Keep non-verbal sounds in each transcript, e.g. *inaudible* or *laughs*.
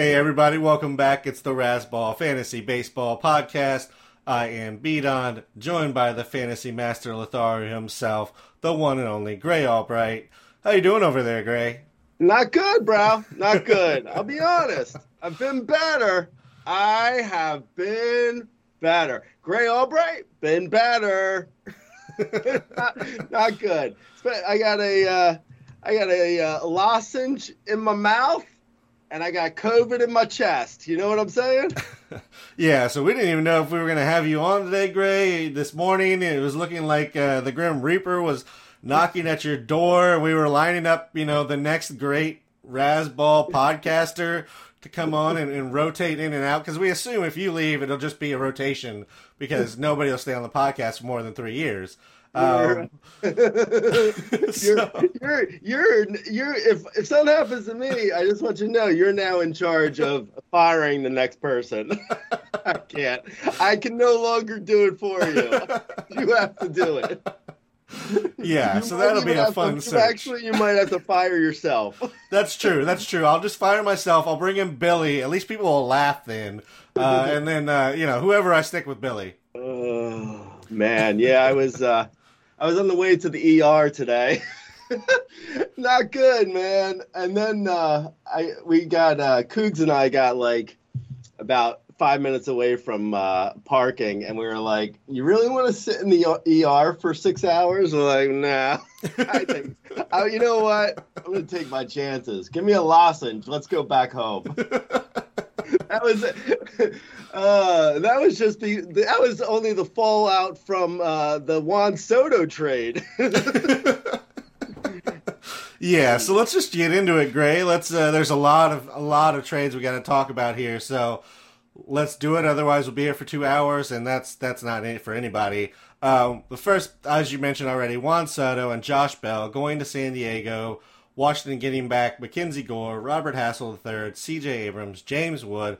Hey everybody, welcome back. It's the Razzball Fantasy Baseball Podcast. I am Beadon, joined by the fantasy master Lothario himself, the one and only Grey Albright. How you doing over there, Grey? Not good, bro. Not good. I'll be honest. I've been better. I have been better. Grey Albright, been better. not, *laughs* not good. I got a, uh, I got a uh, lozenge in my mouth, and I got COVID in my chest. You know what I'm saying? *laughs* Yeah, so we didn't even know if we were going to have you on today, Grey. This morning, it was looking like uh, the Grim Reaper was knocking at your door. We were lining up, you know, the next great Razzball podcaster to come on and, and rotate in and out because we assume if you leave, it'll just be a rotation because nobody will stay on the podcast for more than three years. Um, *laughs* you're, so- you're, you're, you're, if, if something happens to me, I just want you to know you're now in charge of firing the next person. *laughs* I can't. I can no longer do it for you. You have to do it. yeah, You so that'll be a to- fun search. Actually, you might have to fire yourself. *laughs* That's true. That's true. I'll just fire myself. I'll bring in Billy. At least people will laugh then. Uh, and then, uh, you know, whoever I stick with Billy. Oh man, yeah, I was uh I was on the way to the ER today. *laughs* Not good, man. And then uh I we got uh Cougs and I got like about five minutes away from uh parking and we were like, You really want to sit in the ER for six hours? We're like, nah. *laughs* I think *laughs* oh, you know what? I'm gonna take my chances. Give me a lozenge. Let's go back home. That was uh, that was just the that was only the fallout from uh, the Juan Soto trade. *laughs* Yeah, so let's just get into it, Grey. Let's. Uh, there's a lot of a lot of trades we got to talk about here, so let's do it. Otherwise, we'll be here for two hours, and that's that's not it for anybody. Um, the first, as you mentioned already, Juan Soto and Josh Bell going to San Diego. Washington getting back Mackenzie Gore, Robert Hassell III, C.J. Abrams, James Wood,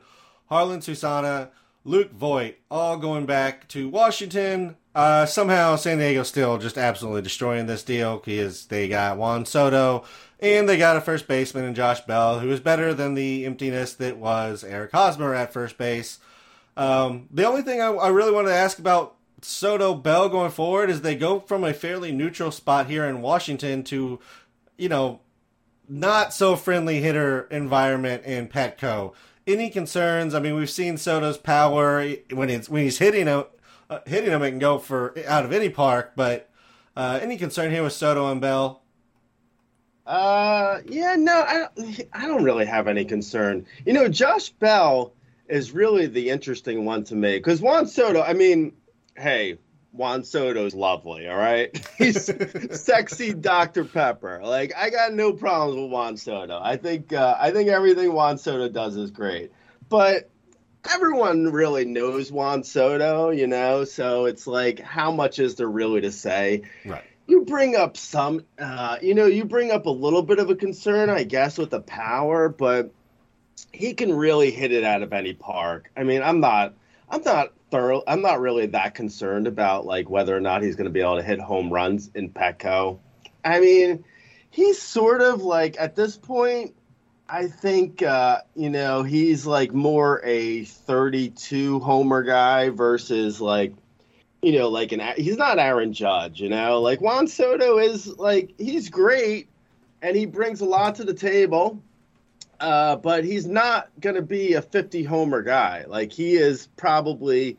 Jarlin Susana, Luke Voit, all going back to Washington. Uh, somehow San Diego still just absolutely destroying this deal because they got Juan Soto and they got a first baseman in Josh Bell, who is better than the emptiness that was Eric Hosmer at first base. Um, the only thing I, I really wanted to ask about Soto Bell going forward is they go from a fairly neutral spot here in Washington to, you know, not so friendly hitter environment in Petco. Any concerns? I mean, we've seen Soto's power when it's when he's hitting a, uh, hitting him, it can go for out of any park. But uh, any concern here with Soto and Bell? Uh, yeah, no, I don't, I don't really have any concern. You know, Josh Bell is really the interesting one to me because Juan Soto. I mean, hey, Juan Soto's lovely. All right, *laughs* he's sexy Dr Pepper. Like I got no problems with Juan Soto. I think uh, I think everything Juan Soto does is great, but everyone really knows Juan Soto, you know. So it's like, how much is there really to say? Right. you bring up some uh, you know you bring up a little bit of a concern i guess with the power but he can really hit it out of any park i mean i'm not i'm not thorough i'm not really that concerned about like whether or not he's going to be able to hit home runs in petco. I mean he's sort of like at this point i think uh, you know he's like more a 32 homer guy versus like you know, like an he's not Aaron Judge, you know, like Juan Soto is like he's great and he brings a lot to the table, uh, but he's not going to be a 50 homer guy. Like he is probably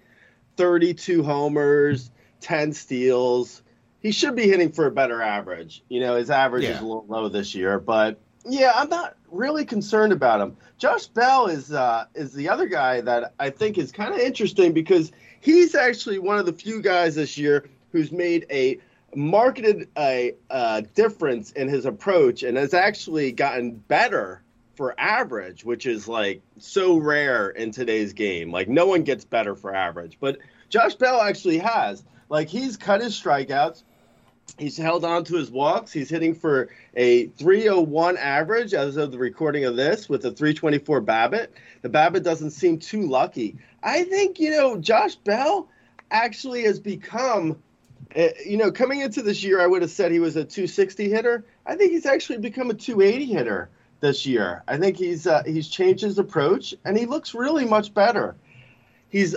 32 homers, 10 steals. He should be hitting for a better average. You know, his average Yeah. is a little low this year, but yeah, I'm not really concerned about him. Josh Bell is uh, is the other guy that I think is kind of interesting because he's actually one of the few guys this year who's made a marketed a, a difference in his approach and has actually gotten better for average, which is like so rare in today's game. Like no one gets better for average, but Josh Bell actually has. Like he's cut his strikeouts. He's held on to his walks. He's hitting for a 301 average as of the recording of this with a 324 BABIP. The BABIP doesn't seem too lucky. I think, you know, Josh Bell actually has become, uh, you know, coming into this year, I would have said he was a 260 hitter. I think he's actually become a 280 hitter this year. I think he's uh, he's changed his approach and he looks really much better. He's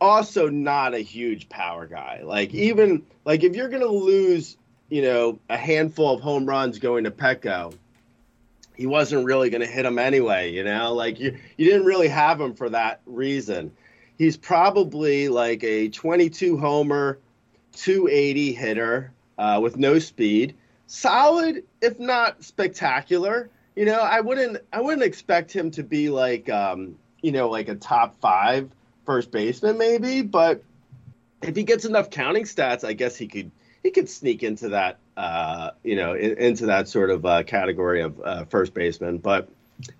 also not a huge power guy. Like even like if you're gonna lose, you know, a handful of home runs going to Petco, he wasn't really gonna hit them anyway. You know, like you you didn't really have him for that reason. He's probably like a 22 homer, 280 hitter uh, with no speed, solid if not spectacular. You know, I wouldn't I wouldn't expect him to be like um, you know like a top five first baseman maybe, but if he gets enough counting stats, I guess he could he could sneak into that uh, you know in, into that sort of uh, category of uh, first baseman. But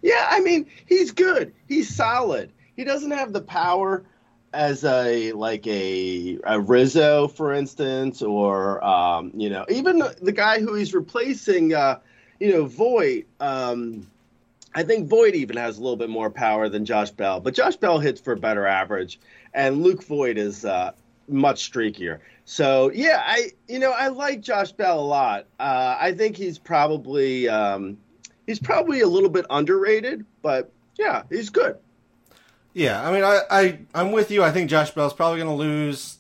yeah, I mean he's good. He's solid. He doesn't have the power as a like a, a Rizzo, for instance, or um, you know even the, the guy who he's replacing, uh, you know Voit. Um, I think Voit even has a little bit more power than Josh Bell, but Josh Bell hits for a better average, and Luke Voit is uh, much streakier. So yeah, I you know I like Josh Bell a lot. Uh, I think he's probably um, he's probably a little bit underrated, but yeah, he's good. Yeah, I mean, I, I I'm with you. I think Josh Bell's probably going to lose,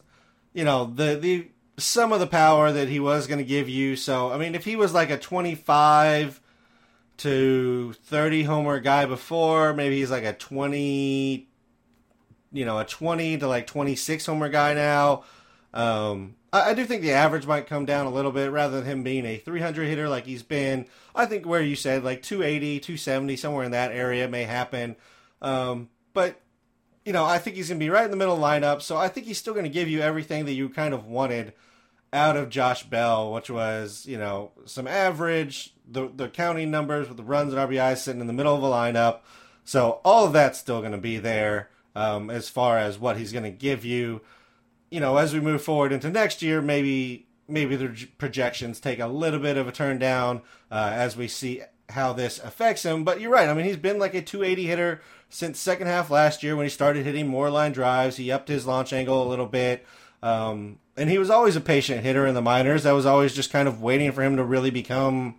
you know, the the some of the power that he was going to give you. So I mean, if he was like a 25 to 30 homer guy before, maybe he's like a 20, you know, a 20 to like 26 homer guy now. Um, I, I do think the average might come down a little bit rather than him being a 300 hitter like he's been. I think where you said like 280, 270, somewhere in that area may happen. Um, but you know, I think he's going to be right in the middle of the lineup. So I think he's still going to give you everything that you kind of wanted out of Josh Bell, which was you know some average, the the counting numbers with the runs and RBI sitting in the middle of the lineup. So all of that's still going to be there um, as far as what he's going to give you. You know, as we move forward into next year, maybe maybe the projections take a little bit of a turn down uh, as we see how this affects him. But you're right. I mean, he's been like a 280 hitter since second half last year when he started hitting more line drives. He upped his launch angle a little bit. Um, and he was always a patient hitter in the minors. I was always just kind of waiting for him to really become,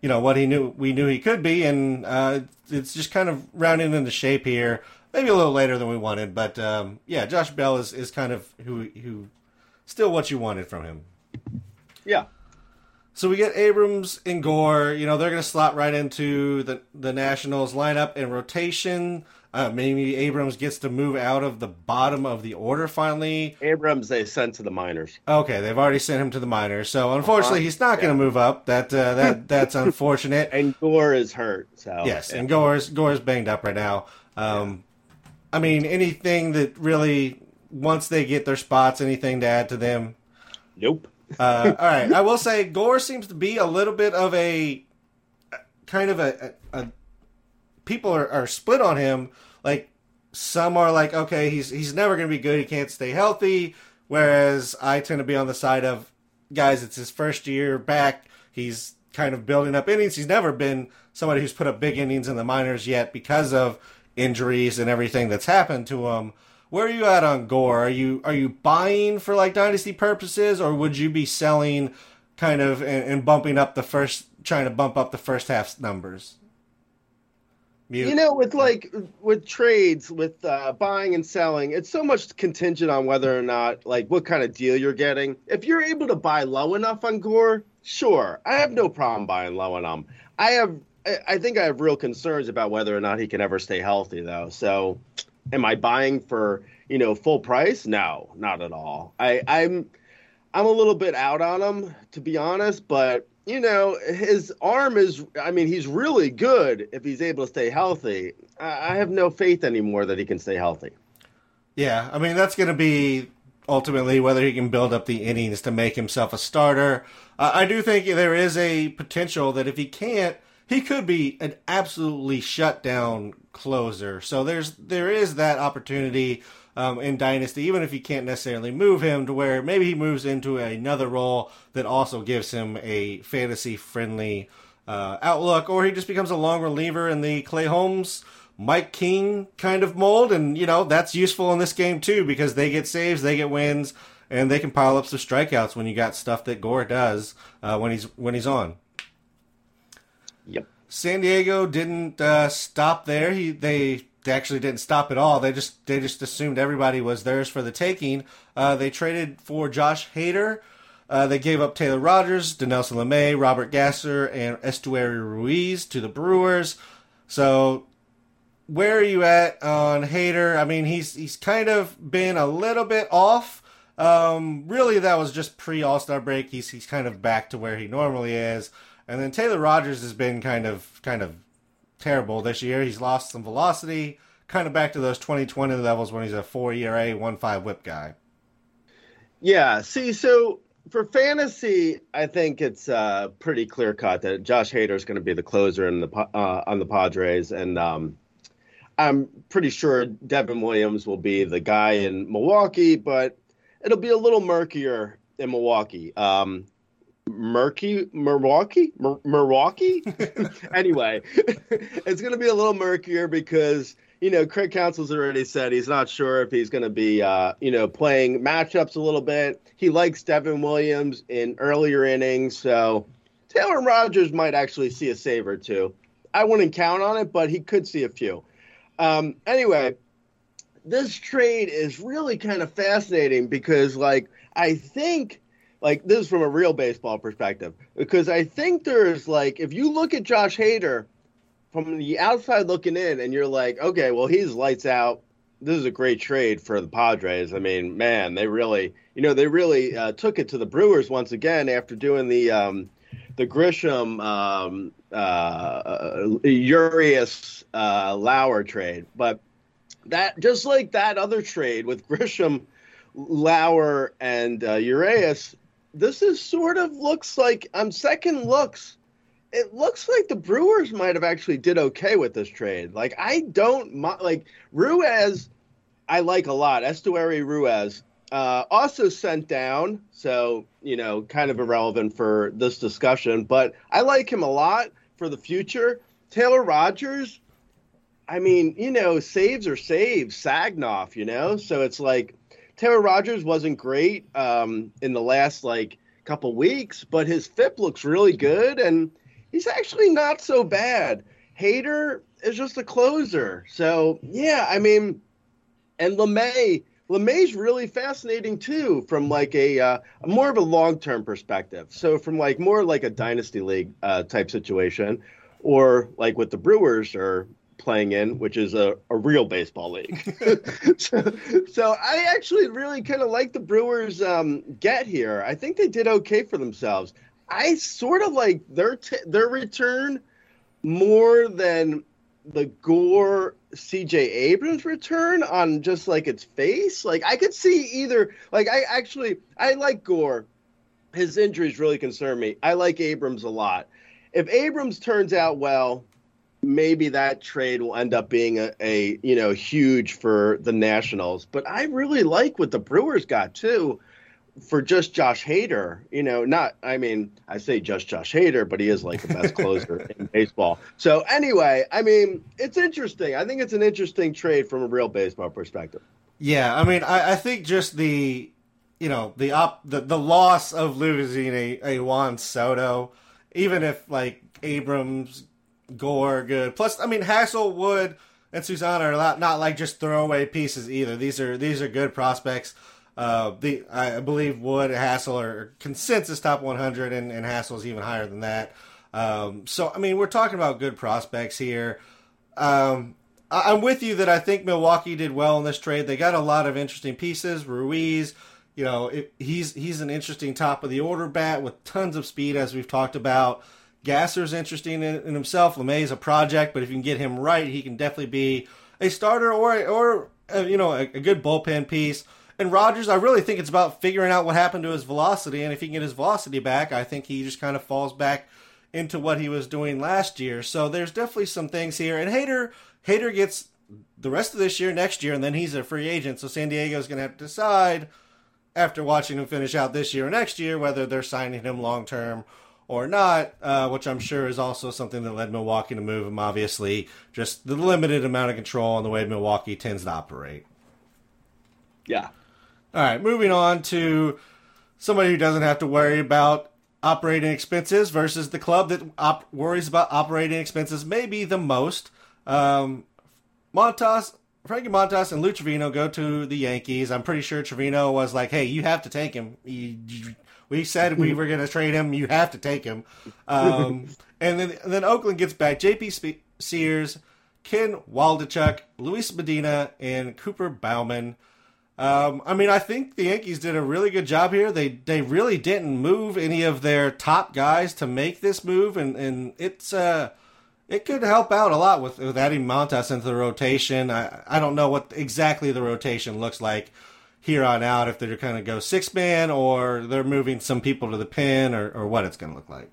you know, what he knew we knew he could be. And uh, it's just kind of rounding into shape here. Maybe a little later than we wanted, but um, yeah, Josh Bell is, is kind of who who still what you wanted from him. Yeah. So we get Abrams and Gore. You know, they're going to slot right into the the Nationals lineup and rotation. Uh, maybe Abrams gets to move out of the bottom of the order finally. Abrams they sent to the minors. Okay, they've already sent him to the minors, so unfortunately he's not going to move up. That uh, that *laughs* that's unfortunate. And Gore is hurt. So Yes, yeah. and Gore's Gore's banged up right now. Um, I mean, anything that really once they get their spots, anything to add to them. Nope. Uh, all right, I will say Gore seems to be a little bit of a kind of a, a, a people are, are split on him. Like some are like, okay, he's he's never going to be good. He can't stay healthy. Whereas I tend to be on the side of guys. It's his first year back. He's kind of building up innings. He's never been somebody who's put up big innings in the minors yet because of injuries and everything that's happened to him. Where are you at on Gore? Are you are you buying for like dynasty purposes, or would you be selling, kind of and, and bumping up the first, trying to bump up the first half's numbers? Mute. You know, with like with trades, with uh, buying and selling, it's so much contingent on whether or not like what kind of deal you're getting. If you're able to buy low enough on Gore, sure, I have no problem buying low on him. I have, I- think I have real concerns about whether or not he can ever stay healthy, though. So, am I buying for you know full price? No, not at all. I, I'm, I'm a little bit out on him to be honest, but you know his arm is. I mean, he's really good if he's able to stay healthy. I, have no faith anymore that he can stay healthy. Yeah, I mean that's going to be ultimately whether he can build up the innings to make himself a starter. Uh, I do think there is a potential that if he can't, he could be an absolutely shut down closer. So there's there is that opportunity um, in Dynasty, even if you can't necessarily move him to where maybe he moves into another role that also gives him a fantasy friendly uh, outlook, or he just becomes a long reliever in the Clay Holmes, Mike King kind of mold, and you know that's useful in this game too because they get saves, they get wins, and they can pile up some strikeouts when you got stuff that Gore does uh, when he's when he's on. Yep. San Diego didn't uh, stop there. He they, they actually didn't stop at all. They just they just assumed everybody was theirs for the taking. Uh, they traded for Josh Hader. Uh, they gave up Taylor Rogers, Dinelson Lamet, Robert Gasser, and Esteury Ruiz to the Brewers. So where are you at on Hader? I mean, he's he's kind of been a little bit off. Um, really, that was just pre All Star break. He's he's kind of back to where he normally is. And then Taylor Rogers has been kind of kind of terrible this year. He's lost some velocity, kind of back to those 2020 levels when he's a four ERA, one five WHIP guy. Yeah. See, so for fantasy, I think it's uh, pretty clear cut that Josh Hader is going to be the closer in the uh, on the Padres, and um, I'm pretty sure Devin Williams will be the guy in Milwaukee, but it'll be a little murkier in Milwaukee. Um, murky Milwaukee, Mer- Milwaukee. *laughs* anyway, *laughs* it's going to be a little murkier because you know Craig Counsell's already said he's not sure if he's going to be uh, you know playing matchups a little bit. He likes Devin Williams in earlier innings, so Taylor Rogers might actually see a save or two. I wouldn't count on it, but he could see a few. Um, anyway, this trade is really kind of fascinating because, like, I think, like, this is from a real baseball perspective, because I think there's, like, if you look at Josh Hader from the outside looking in and you're like, okay, well, he's lights out. This is a great trade for the Padres. I mean, man, they really, you know, they really uh, took it to the Brewers once again after doing the, um, the Grisham, um, uh, Urias, uh, Lauer trade. But that just like that other trade with Grisham, Lauer, and uh, this is sort of looks like on second looks. It looks like the Brewers might have actually did okay with this trade. Like I don't like Ruiz. I like a lot. Esteury Ruiz uh, also sent down, so you know, kind of irrelevant for this discussion. But I like him a lot for the future. Taylor Rogers. I mean, you know, saves are saves. Sagnoff, you know, so it's like Taylor Rogers wasn't great um, in the last like couple weeks, but his FIP looks really good, and he's actually not so bad. Hader is just a closer, so yeah, I mean, and Lamet, Lamet's really fascinating too, from like a, uh, more of a long term perspective. So from like more like a dynasty league uh, type situation, or like with the Brewers or playing in, which is a, a real baseball league. so, *laughs* *laughs* so I actually really kind of like the Brewers um, get here. I think they did okay for themselves. I sort of like their t- their return more than the Gore CJ Abrams return on just like its face. Like I could see either. Like I actually I like Gore. His injuries really concern me. I like Abrams a lot. If Abrams turns out well, maybe that trade will end up being a, a you know huge for the Nationals. But I really like what the Brewers got too for just Josh Hader, you know, not I mean, I say just Josh Hader, but he is like the best closer *laughs* in baseball. So anyway, I mean, it's interesting. I think it's an interesting trade from a real baseball perspective. Yeah, I mean, I, I think just the you know the op the, the loss of losing a, a Juan Soto, even if like Abrams, Gore, good. Plus, I mean, Hasselwood and Susana are not, not like just throwaway pieces either. These are these are good prospects. Uh, the I believe Wood, Hassell are consensus top 100, and, and Hassell's even higher than that. Um, so I mean, we're talking about good prospects here. Um, I, I'm with you that I think Milwaukee did well in this trade. They got a lot of interesting pieces. Ruiz, you know, it, he's he's an interesting top of the order bat with tons of speed, as we've talked about. Gasser's interesting in, in himself. Lamet's a project, but if you can get him right, he can definitely be a starter or or uh, you know a, a good bullpen piece. And Rogers, I really think it's about figuring out what happened to his velocity, and if he can get his velocity back, I think he just kind of falls back into what he was doing last year. So there's definitely some things here. And Hader, Hader gets the rest of this year, next year, and then he's a free agent. So San Diego's going to have to decide after watching him finish out this year or next year whether they're signing him long term or not, uh, which I'm sure is also something that led Milwaukee to move him. Obviously, just the limited amount of control and the way Milwaukee tends to operate. Yeah. All right, moving on to somebody who doesn't have to worry about operating expenses versus the club that op- worries about operating expenses maybe the most. Um, Montas, Frankie Montas, and Lou Trevino go to the Yankees. I'm pretty sure Trevino was like, "Hey, you have to take him. You, you, we said we were going to trade him. You have to take him." Um, *laughs* and then and then Oakland gets back J.P. Spe- Sears, Ken Waldichuk, Luis Medina, and Cooper Bowman. Um, I mean, I think the Yankees did a really good job here. They they really didn't move any of their top guys to make this move, and and it's uh it could help out a lot with, with adding Montas into the rotation. I I don't know what exactly the rotation looks like here on out if they're going to go six man or they're moving some people to the pin or, or what it's going to look like.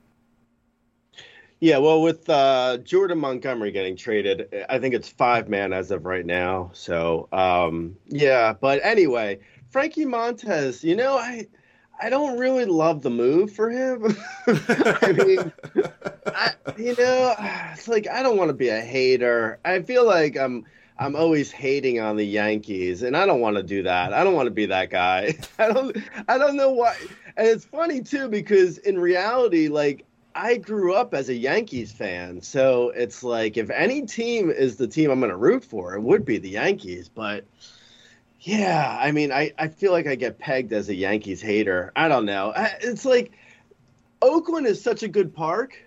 Yeah, well, with uh, Jordan Montgomery getting traded, I think it's five man as of right now. So, um, yeah. But anyway, Frankie Montas, you know, I I don't really love the move for him. *laughs* I mean, I, you know, it's like I don't want to be a hater. I feel like I'm I'm always hating on the Yankees, and I don't want to do that. I don't want to be that guy. *laughs* I don't I don't know why. And it's funny too because in reality, like I grew up as a Yankees fan, so it's like if any team is the team I'm going to root for, it would be the Yankees. But yeah, I mean, I, I feel like I get pegged as a Yankees hater. I don't know. It's like Oakland is such a good park.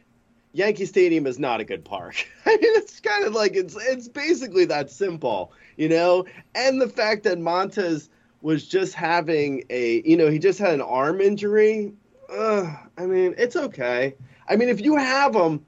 Yankee Stadium is not a good park. *laughs* I mean, it's kind of like it's it's basically that simple, you know. And the fact that Montas was just having a, you know, he just had an arm injury. Uh, I mean, it's okay. I mean, if you have them,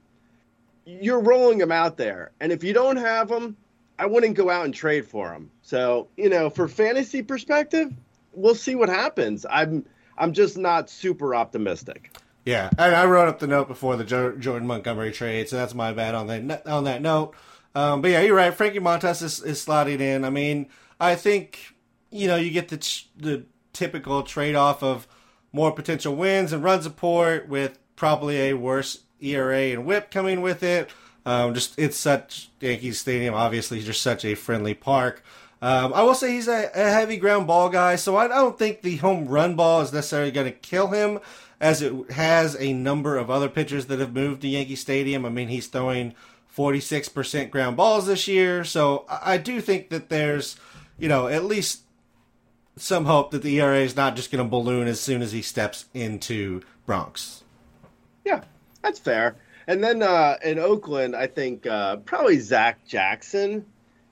you're rolling them out there, and if you don't have them, I wouldn't go out and trade for them. So, you know, for fantasy perspective, we'll see what happens. I'm I'm just not super optimistic. Yeah, and I wrote up the note before the jo- Jordan Montgomery trade, so that's my bad on that on that note. Um, but yeah, you're right. Frankie Montas is, is slotting in. I mean, I think you know you get the the typical trade off of more potential wins and run support with probably a worse ERA and WHIP coming with it. Um, just it's such Yankees Stadium, obviously, just such a friendly park. Um, I will say he's a, a heavy ground ball guy, so I don't think the home run ball is necessarily going to kill him, as it has a number of other pitchers that have moved to Yankee Stadium. I mean, he's throwing 46% ground balls this year, so I, do think that there's, you know, at least some hope that the ERA is not just going to balloon as soon as he steps into Bronx. Yeah, that's fair. and then uh, in Oakland, I think uh, probably Zach Jackson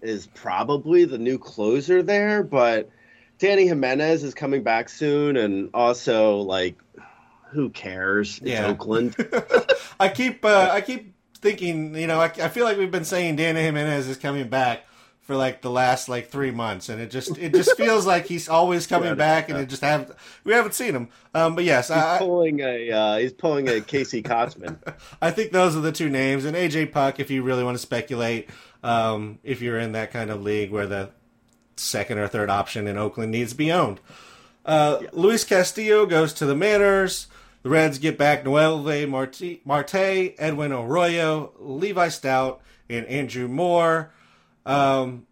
is probably the new closer there, but Dany Jimenez is coming back soon, and also like, who cares? It's Yeah. Oakland. *laughs* I keep uh, I keep thinking, you know, I, I feel like we've been saying Dany Jimenez is coming back for like the last like three months, and it just it just *laughs* feels like he's always coming Yeah, back, and it just have we haven't seen him. Um, but yes, He's I, pulling a uh, he's pulling a Casey Kotchman. *laughs* I think those are the two names, and AJ Puk, if you really want to speculate, um, if you're in that kind of league where the second or third option in Oakland needs to be owned. Uh, Luis Castillo goes to the Mariners. The Reds get back Noelvi Marte, Marte, Edwin Arroyo, Levi Stoudt, and Andrew Moore. Um,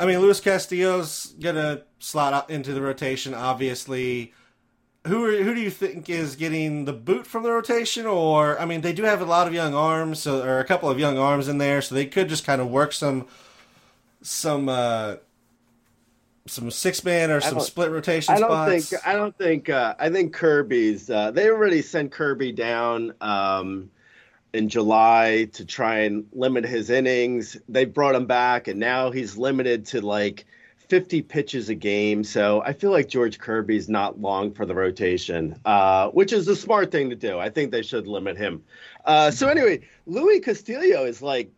I mean, Luis Castillo's gonna slot into the rotation. Obviously, who are, who do you think is getting the boot from the rotation? Or I mean, they do have a lot of young arms, so, or a couple of young arms in there, so they could just kind of work some some uh, some six man or some split rotation I don't spots. think I don't think uh, I think Kirby's uh, they already sent Kirby down um, in July to try and limit his innings. They brought him back, and now he's limited to like 50 pitches a game. So I feel like George Kirby's not long for the rotation, uh, which is a smart thing to do. I think they should limit him. Uh, so anyway, Luis Castillo is like.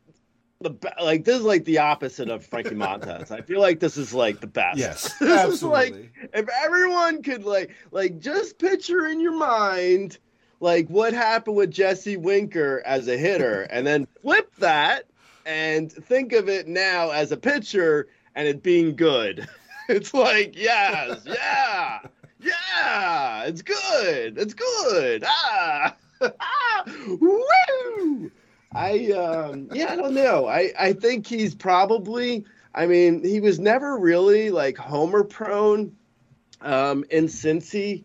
The like this is like the opposite of Frankie Montas. I feel like this is like the best. Yes, *laughs* this is like absolutely. if everyone could like like just picture in your mind like what happened with Jesse Winker as a hitter *laughs* and then flip that and think of it now as a pitcher and it being good. *laughs* It's like, yes, yeah. Yeah, it's good. It's good. Ah. ah. Woo! I um yeah, I don't know. I I think he's probably I mean, he was never really like homer prone um in Cincy.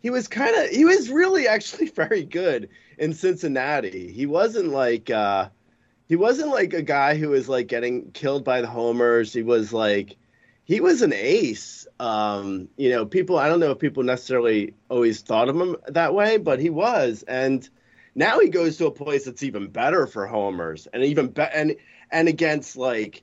He was kind of he was really actually *laughs* very good in Cincinnati. He wasn't like uh he wasn't like a guy who was like getting killed by the homers. He was like he was an ace. Um, you know, people I don't know if people necessarily always thought of him that way, but he was. And now he goes to a place that's even better for homers and even be- and and against like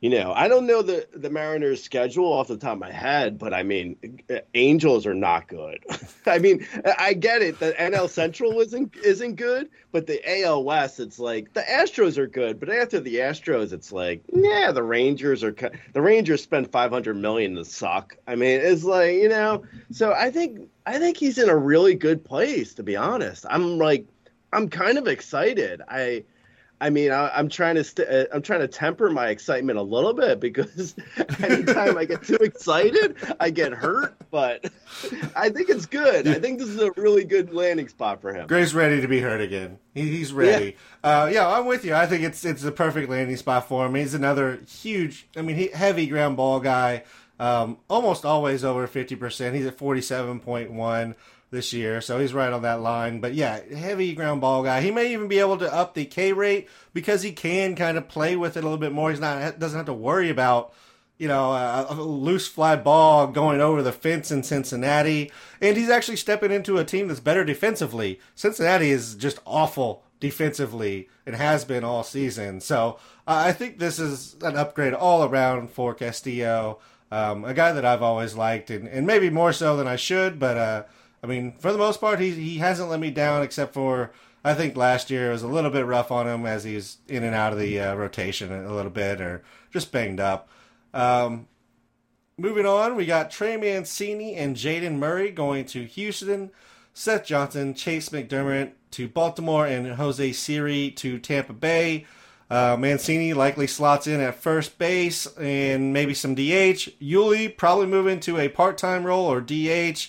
you know, I don't know the the Mariners' schedule off the top of my head, but I mean, Angels are not good. *laughs* I mean, I get it. The NL Central isn't isn't good, but the AL West, it's like the Astros are good, but after the Astros, it's like, yeah, the Rangers are. The Rangers spend five hundred million to suck. I mean, it's like you know. So I think I think he's in a really good place. To be honest, I'm like, I'm kind of excited. I. I mean, I, I'm trying to st- uh, I'm trying to temper my excitement a little bit because *laughs* anytime I get too excited, I get hurt. But *laughs* I think it's good. I think this is a really good landing spot for him. Grey's ready to be hurt again. He, he's ready. Yeah. Uh, yeah, I'm with you. I think it's it's a perfect landing spot for him. He's another huge. I mean, he, heavy ground ball guy. Um, almost always over fifty percent. He's at forty seven point one this year, so he's right on that line. But yeah, heavy ground ball guy. He may even be able to up the K rate because he can kind of play with it a little bit more. He's not doesn't have to worry about you know, a, loose fly ball going over the fence in Cincinnati. And he's actually stepping into a team that's better defensively. Cincinnati is just awful defensively and has been all season. So uh, I think this is an upgrade all around for Castillo. Um, a guy that I've always liked, and, and maybe more so than I should, but uh, I mean, for the most part, he, he hasn't let me down except for I think last year was a little bit rough on him as he's in and out of the uh, rotation a little bit or just banged up. Um, moving on, we got Trey Mancini and Jayden Murray going to Houston, Seth Johnson, Chayce McDermott to Baltimore, and Jose Siri to Tampa Bay. Uh, Mancini likely slots in at first base and maybe some DH. Yuli probably move into a part time role or DH.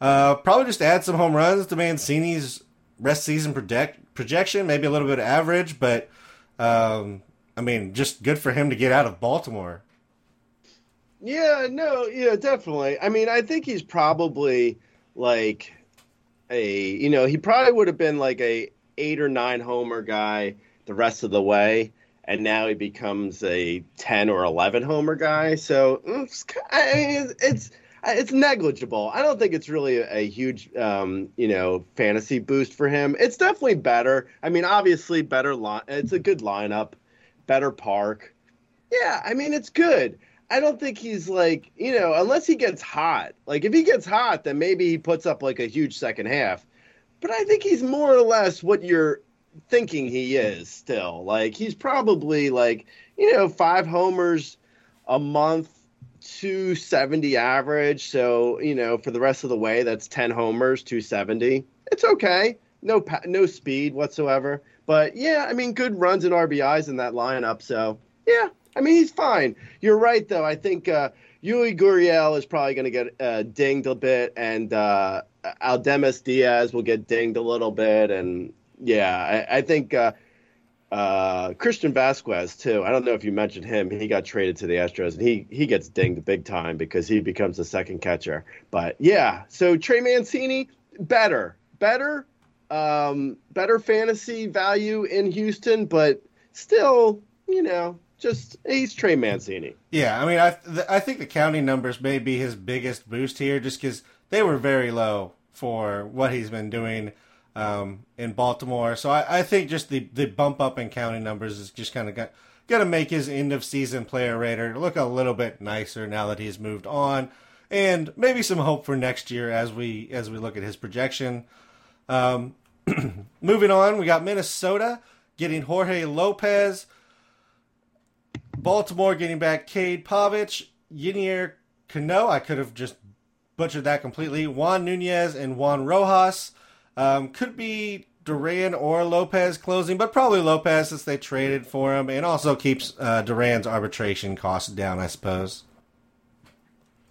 Uh, probably just add some home runs to Mancini's rest season project, projection, maybe a little bit of average, but um, I mean, just good for him to get out of Baltimore. Yeah, no, yeah, definitely. I mean, I think he's probably like a, you know, he probably would have been like a eight or nine homer guy the rest of the way, and now he becomes a ten or eleven homer guy. So mm, it's, it's, it's it's negligible. I don't think it's really a, a huge, um, you know, fantasy boost for him. It's definitely better. I mean, obviously, better line. It's a good lineup, better park. Yeah, I mean, it's good. I don't think he's like, you know, unless he gets hot. Like, if he gets hot, then maybe he puts up like a huge second half. But I think he's more or less what you're thinking he is still. Like, he's probably like, you know, five homers a month, 270 average. So, you know, for the rest of the way, that's 10 homers, 270. It's okay. No, no speed whatsoever. But yeah, I mean, good runs and RBIs in that lineup. So, yeah, I mean, he's fine. You're right, though. I think uh, Yuli Gurriel is probably going to get uh, dinged a bit, and uh, Aledmys Diaz will get dinged a little bit. And yeah, I, I think uh, uh, Christian Vasquez too. I don't know if you mentioned him. He got traded to the Astros, and he he gets dinged big time because he becomes the second catcher. But yeah, so Trey Mancini better, better, um, better fantasy value in Houston, but still, you know, just he's Trey Mancini. Yeah, I mean, I th- I think the counting numbers may be his biggest boost here, just because they were very low for what he's been doing um, in Baltimore. So I, I think just the, the bump up in counting numbers is just kind of got going to make his end of season player rater look a little bit nicer now that he's moved on, and maybe some hope for next year as we as we look at his projection. Um, *clears throat* moving on, we got Minnesota getting Jorge Lopez. Baltimore getting back Cade Povich, Yennier Cano. I could have just butchered that completely. Juan Nunez and Juan Rojas. Um, could be Duran or Lopez closing, but probably Lopez since they traded for him, and also keeps uh, Duran's arbitration costs down, I suppose.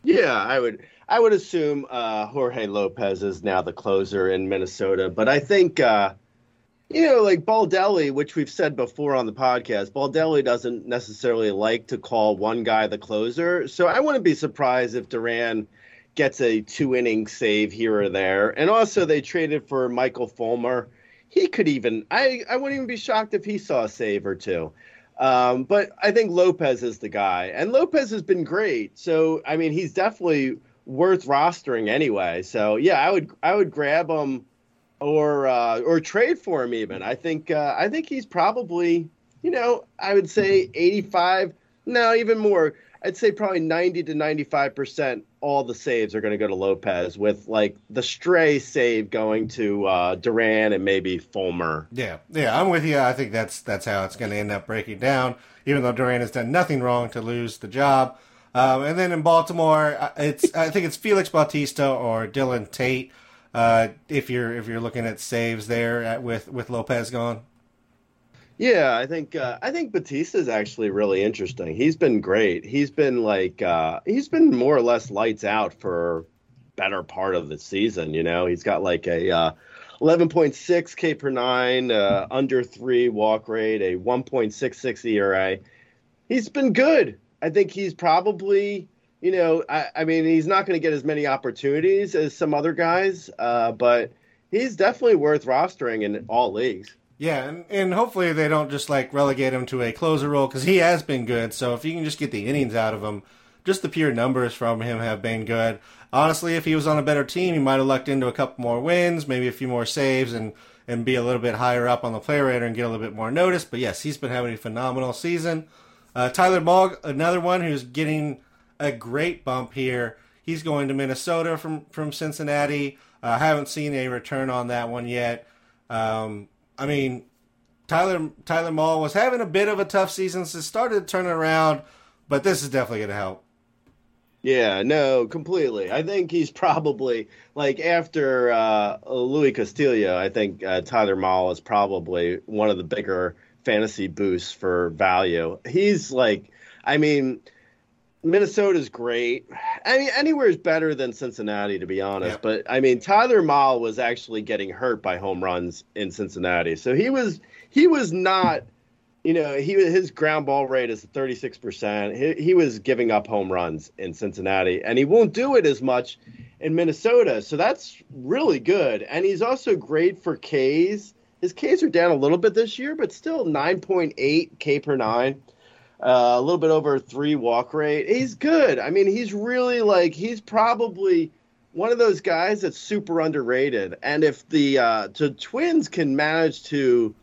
Yeah, I would. I would assume uh, Jorge Lopez is now the closer in Minnesota, but I think uh, you know, like Baldelli, which we've said before on the podcast, Baldelli doesn't necessarily like to call one guy the closer. So I wouldn't be surprised if Duran gets a two inning save here or there. And also, they traded for Michael Fulmer. He could even, I, I wouldn't even be shocked if he saw a save or two. Um, but I think Lopez is the guy. And Lopez has been great. So, I mean, he's definitely worth rostering anyway. So, yeah, I would, I would grab him or uh, or trade for him even. I think uh, I think he's probably you know I would say 85 no even more I'd say probably 90 to 95 percent all the saves are going to go to Lopez with like the stray save going to uh, Duran and maybe Fulmer. Yeah, yeah, I'm with you. I think that's that's how it's going to end up breaking down. Even though Duran has done nothing wrong to lose the job. Um, and then in Baltimore, uh, it's I think it's Felix Bautista or Dylan Tate. Uh, if you're if you're looking at saves there at, with with Lopez gone. Yeah, I think uh, I think Bautista's actually really interesting. He's been great. He's been like uh, he's been more or less lights out for better part of the season. You know, he's got like a uh, 11.6 K per nine, uh, under three walk rate, a 1.66 ERA. He's been good. I think he's probably you know, I, I mean, he's not going to get as many opportunities as some other guys, uh, but he's definitely worth rostering in all leagues. Yeah, and, and hopefully they don't just like relegate him to a closer role because he has been good. So if you can just get the innings out of him, just the pure numbers from him have been good. Honestly, if he was on a better team, he might have lucked into a couple more wins, maybe a few more saves, and and be a little bit higher up on the player rater and get a little bit more notice. But yes, he's been having a phenomenal season. Uh, Tyler Mahle, another one who's getting a great bump here. He's going to Minnesota from from Cincinnati. I uh, haven't seen a return on that one yet. Um, I mean, Tyler Tyler Mahle was having a bit of a tough season, so started turning around, but this is definitely going to help. Yeah, no, completely. I think he's probably like after uh, Luis Castillo. I think uh, Tyler Mahle is probably one of the bigger fantasy boosts for value. He's like, I mean Minnesota's great. I mean, anywhere is better than Cincinnati, to be honest. Yep. But I mean, Tyler Mahle was actually getting hurt by home runs in Cincinnati, so he was he was not. You know, he his ground ball rate is 36 percent. He, he was giving up home runs in Cincinnati, and he won't do it as much in Minnesota. So that's really good. And he's also great for Ks. His Ks are down a little bit this year, but still 9.8 K per nine. Uh, a little bit over three walk rate. He's good. I mean, he's really like he's probably one of those guys that's super underrated. And if the uh, the Twins can manage to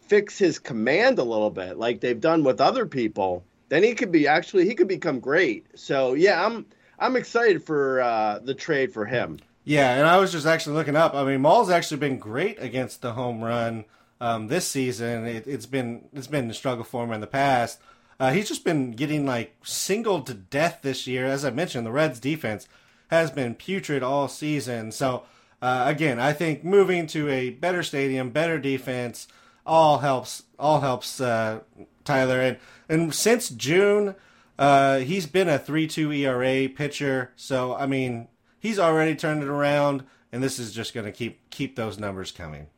fix his command a little bit, like they've done with other people, then he could be actually he could become great. So yeah, I'm I'm excited for uh, the trade for him. Yeah, and I was just actually looking up. I mean, Mahle's actually been great against the home run um, this season. It, has been it's been a struggle for him in the past. Uh, he's just been getting like singled to death this year. As I mentioned, the Reds' defense has been putrid all season. So uh, again, I think moving to a better stadium, better defense, all helps. All helps uh, Tyler. And and since June, uh, he's been a three-two ERA pitcher. So I mean, he's already turned it around, and this is just going to keep keep those numbers coming.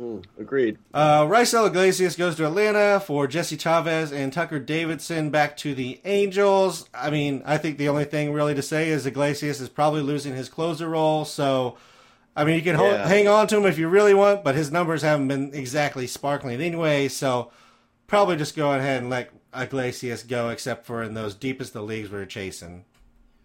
Mm, agreed. Uh, Raisel Iglesias goes to Atlanta for Jesse Chavez and Tucker Davidson back to the Angels. I mean, I think the only thing really to say is Iglesias is probably losing his closer role. So, I mean, you can hold, Yeah. hang on to him if you really want, but his numbers haven't been exactly sparkling anyway. So, probably just go ahead and let Iglesias go, except for in those deepest of leagues we're chasing.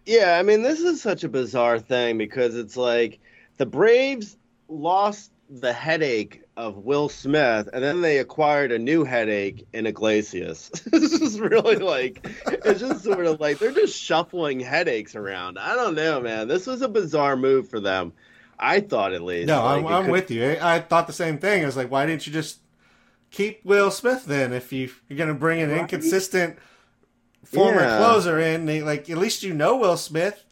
Yeah, I mean, this is such a bizarre thing because it's like the Braves lost the headache of Will Smith, and then they acquired a new headache in Iglesias. *laughs* this is really like, it's just sort of like they're just shuffling headaches around. I don't know, man. This was a bizarre move for them. I thought at least. No, Like, I'm, I'm could- with you. I I thought the same thing. I was like, why didn't you just keep Will Smith then? If you, you're going to bring an inconsistent former Yeah. closer in, like at least you know Will Smith.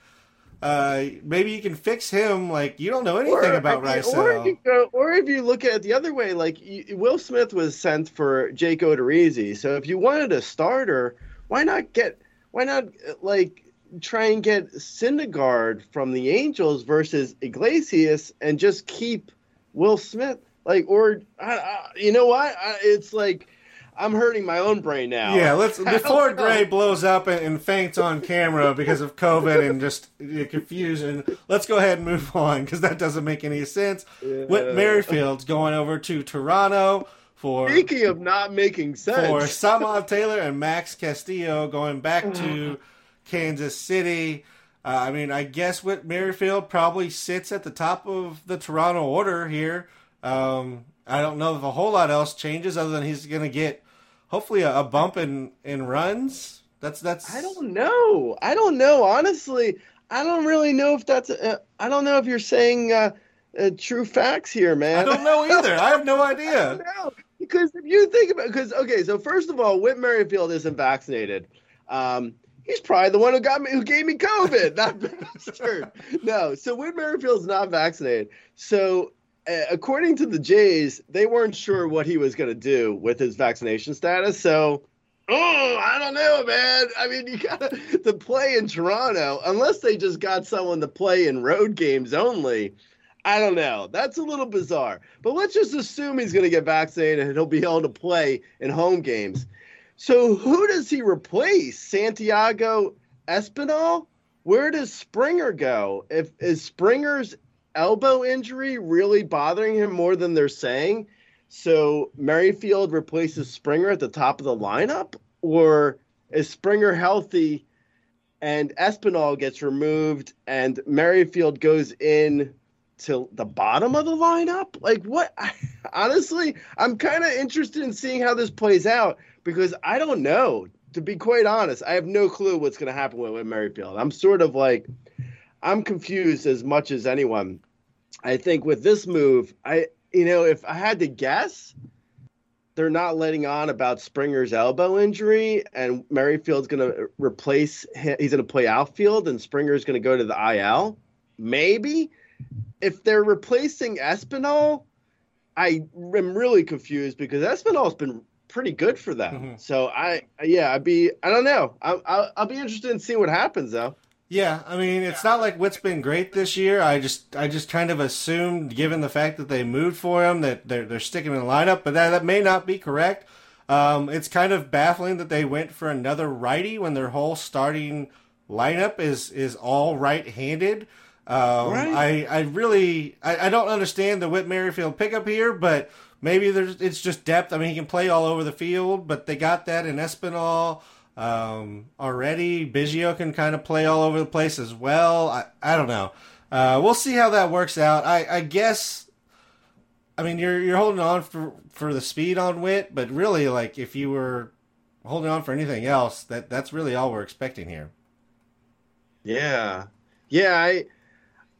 Uh, maybe you can fix him. Like you don't know anything Or, about I mean, or, if you go, or if you look at it the other way, like Will Smith was sent for Jake Odorizzi. So if you wanted a starter, why not get? Why not uh, like try and get Syndergaard from the Angels versus Iglesias and just keep Will Smith? Like, or I, I, you know what? I, it's like I'm hurting my own brain now. Yeah, let's *laughs* before. Grey blows up and, and faints on camera because of COVID and just uh, confusion. Let's go ahead and move *laughs* on because that doesn't make any sense. Whit Merrifield's going over to Toronto for Speaking of not making sense, for *laughs* Samad Taylor and Max Castillo going back to *sighs* Kansas City. Uh, I mean, I guess Whit Merrifield probably sits at the top of the Toronto order here. Um, I don't know if a whole lot else changes other than he's going to get hopefully a, a bump in, in runs. That's that's. I don't know. I don't know. Honestly, I don't really know if that's. Uh, I don't know if you're saying uh, uh, true facts here, man. I don't know either. I have no *laughs* idea. No, because if you think about, because okay, so first of all, Whit Merrifield isn't vaccinated. Um, he's probably the one who got me, who gave me COVID. *laughs* That bastard. No, so Whit Merrifield's not vaccinated. So. Uh, according to the Jays, they weren't sure what he was going to do with his vaccination status. So, oh, I don't know, man. I mean, you got *laughs* to play in Toronto, unless they just got someone to play in road games only. I don't know. That's a little bizarre. But let's just assume he's going to get vaccinated and he'll be able to play in home games. So who does he replace? Santiago Espinal? Where does Springer go? If is Springer's elbow injury really bothering him more than they're saying? So Merrifield replaces Springer at the top of the lineup, or is Springer healthy and Espinal gets removed and Merrifield goes in to the bottom of the lineup? Like what? *laughs* Honestly, I'm kind of interested in seeing how this plays out because I don't know. To be quite honest, I have no clue what's going to happen with, with Merrifield. I'm sort of like, I'm confused as much as anyone. I think with this move, I you know, if I had to guess, they're not letting on about Springer's elbow injury, and Merrifield's going to replace him. He's going to play outfield, and Springer's going to go to the IL. Maybe if they're replacing Espinal, I am really confused because Espinal's been pretty good for them. Mhm. So I, yeah, I'd be, I don't know. I, I'll, I'll be interested in seeing what happens though. Yeah, I mean, it's not like Whit's been great this year. I just, I just kind of assumed, given the fact that they moved for him, that they're they're sticking in the lineup. But that that may not be correct. Um, it's kind of baffling that they went for another righty when their whole starting lineup is is all right-handed. Um, Right. I I really I, I don't understand the Whit Merrifield pickup here, but maybe there's it's just depth. I mean, he can play all over the field, but they got that in Espinal um, already. Biggio can kind of play all over the place as well. I I don't know. Uh, we'll see how that works out. I I guess. I mean, you're you're holding on for for the speed on Whit, but really, like if you were holding on for anything else, that that's really all we're expecting here. Yeah, yeah. I,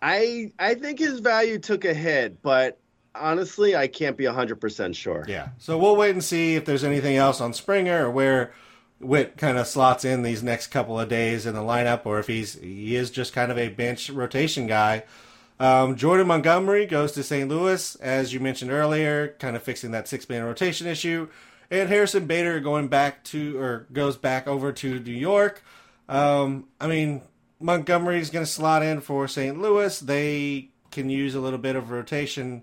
I, I think his value took a hit, but honestly, I can't be hundred percent sure. Yeah. So we'll wait and see if there's anything else on Springer or where Whit kind of slots in these next couple of days in the lineup, or if he's he is just kind of a bench rotation guy. Um, Jordan Montgomery goes to St. Louis, as you mentioned earlier, kind of fixing that six man rotation issue. And Harrison Bader going back to or goes back over to New York. Um, I mean, Montgomery's going to slot in for St. Louis. They can use a little bit of rotation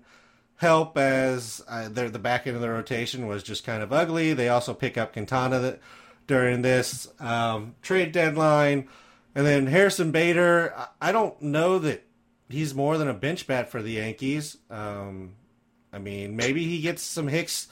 help as uh, the back end of the rotation was just kind of ugly. They also pick up Quintana that, during this um, trade deadline, and then Harrison Bader. I, don't know that he's more than a bench bat for the Yankees. Um, I mean, maybe he gets some Hicks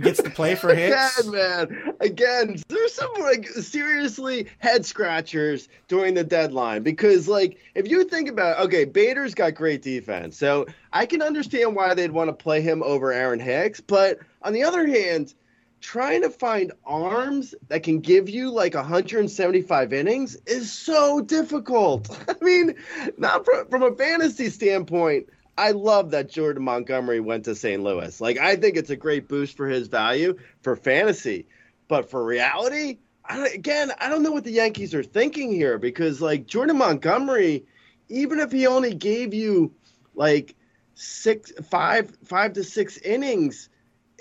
gets to play for *laughs* Hicks. Again, man. Again, there's some like seriously head scratchers during the deadline because, like, if you think about, okay, Bader's got great defense, so I can understand why they'd want to play him over Aaron Hicks. But on the other hand, trying to find arms that can give you like 175 innings is so difficult. *laughs* I mean, not from, from a fantasy standpoint. I love that Jordan Montgomery went to St. Louis. Like, I think it's a great boost for his value for fantasy, but for reality, I again, I don't know what the Yankees are thinking here because, like, Jordan Montgomery, even if he only gave you like six, five, five to six innings,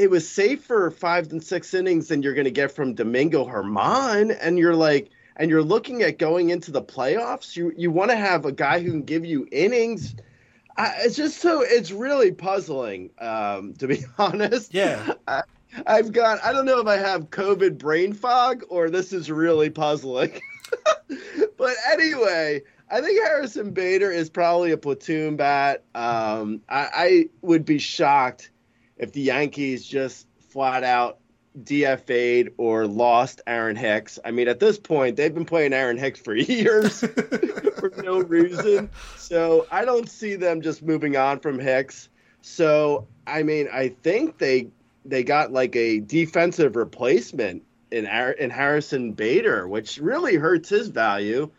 it was safer five and six innings than you're going to get from Domingo German, and you're like, and you're looking at going into the playoffs. You you want to have a guy who can give you innings. I, it's just so it's really puzzling, um, to be *laughs* honest. Yeah. I, I've got I don't know if I have COVID brain fog or this is really puzzling. *laughs* but anyway, I think Harrison Bader is probably a platoon bat. Um, I, I would be shocked if the Yankees just flat out DFA'd or lost Aaron Hicks. I mean, at this point, they've been playing Aaron Hicks for *laughs* years *laughs* for no reason. So I don't see them just moving on from Hicks. So I mean, I think they they got like a defensive replacement in Ar- in Harrison Bader, which really hurts his value.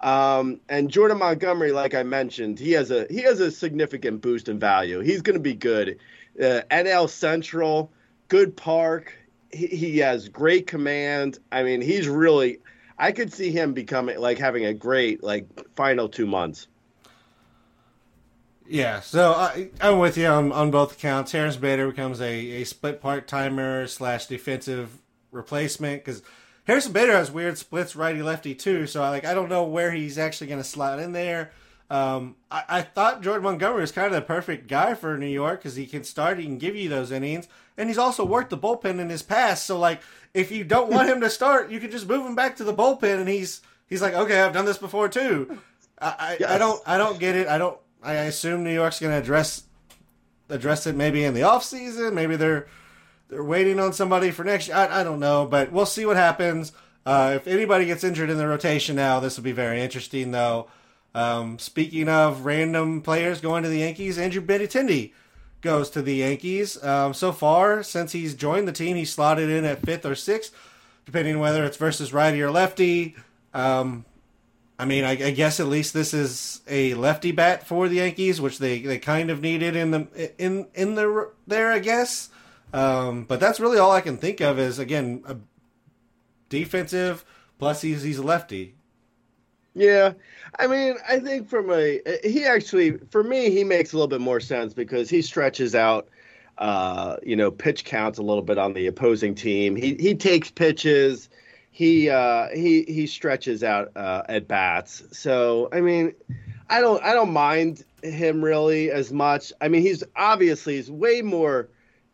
Um, and Jordan Montgomery, like I mentioned, he has a he has a significant boost in value. He's going to be good. Uh, NL Central, good park. He, he has great command. I mean, he's really. I could see him becoming like having a great like final two months. Yeah, so I, I'm with you on, on both accounts. Harrison Bader becomes a, a split part timer slash defensive replacement because Harrison Bader has weird splits righty lefty too. So I like I don't know where he's actually going to slot in there. Um, I, I thought Jordan Montgomery was kind of the perfect guy for New York because he can start, he can give you those innings, and he's also worked the bullpen in his past. So like, if you don't want him to start, you can just move him back to the bullpen, and he's he's like, okay, I've done this before too. I I, I don't I don't get it. I don't. I assume New York's going to address address it maybe in the off season. Maybe they're they're waiting on somebody for next year. I, I don't know, but we'll see what happens. Uh, if anybody gets injured in the rotation now, this will be very interesting, though. Um, speaking of random players going to the Yankees, Andrew Benintendi goes to the Yankees. Um, so far, since he's joined the team, he's slotted in at fifth or sixth, depending whether it's versus righty or lefty. Um, I mean, I, I guess at least this is a lefty bat for the Yankees, which they, they kind of needed in the in in the there, I guess. Um, but that's really all I can think of is again a defensive plus he's he's a lefty. Yeah, I mean, I think from a he actually for me he makes a little bit more sense because he stretches out, uh, you know, pitch counts a little bit on the opposing team. He he takes pitches, he uh, he he stretches out uh, at bats. So I mean, I don't I don't mind him really as much. I mean, he's obviously he's way more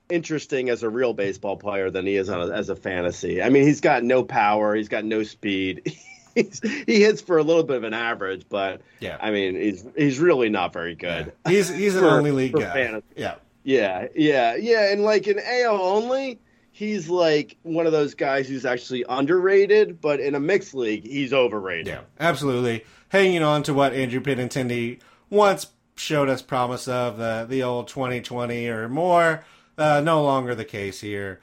interesting as a real baseball player than he is a, as a fantasy. I mean, he's got no power, he's got no speed. *laughs* he's, he hits for a little bit of an average, but Yeah. I mean, he's he's really not very good. He's he's an only league for guy. fantasy. Yeah. Yeah, yeah, yeah. And like in AL only, he's like one of those guys who's actually underrated, but in a mixed league, he's overrated. Yeah, absolutely. Hanging on to what Andrew Benintendi once showed us promise of the the old 2020 or more. Uh, no longer the case here.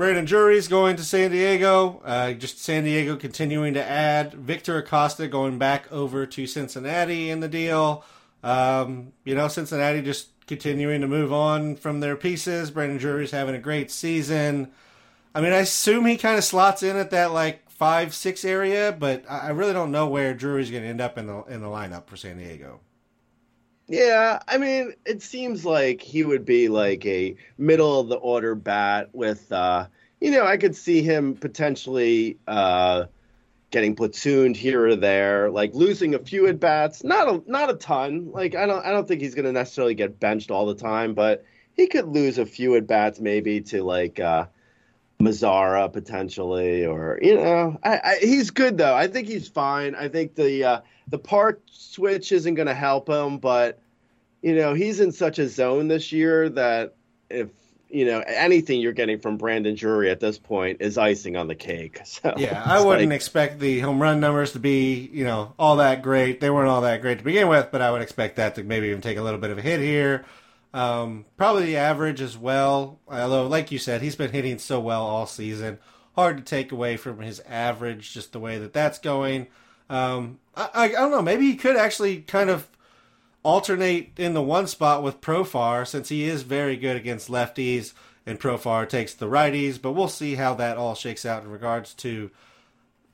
Brandon Drury's going to San Diego. Uh, just San Diego continuing to add. Victor Acosta going back over to Cincinnati in the deal. Um, you know, Cincinnati just continuing to move on from their pieces. Brandon Drury's having a great season. I mean, I assume he kind of slots in at that like five six area, but I I really don't know where Drury's going to end up in the in the lineup for San Diego. Yeah, I mean, it seems like he would be like a middle of the order bat with, uh, you know, I could see him potentially uh, getting platooned here or there, like losing a few at bats, not a not a ton. Like I don't I don't think he's going to necessarily get benched all the time, but he could lose a few at bats maybe to like uh, Mazara potentially, or you know, I, I, he's good though. I think he's fine. I think the uh, the park switch isn't going to help him, but you know, he's in such a zone this year that if you know anything you're getting from Brandon Drury at this point is icing on the cake. *laughs* So Yeah, I wouldn't like- expect the home run numbers to be you know all that great. They weren't all that great to begin with, but I would expect that to maybe even take a little bit of a hit here. Um, probably the average as well. Although, like you said, he's been hitting so well all season. Hard to take away from his average, just the way that that's going. Um, I, I, I don't know. Maybe he could actually kind of alternate in the one spot with Profar since he is very good against lefties and Profar takes the righties. But we'll see how that all shakes out in regards to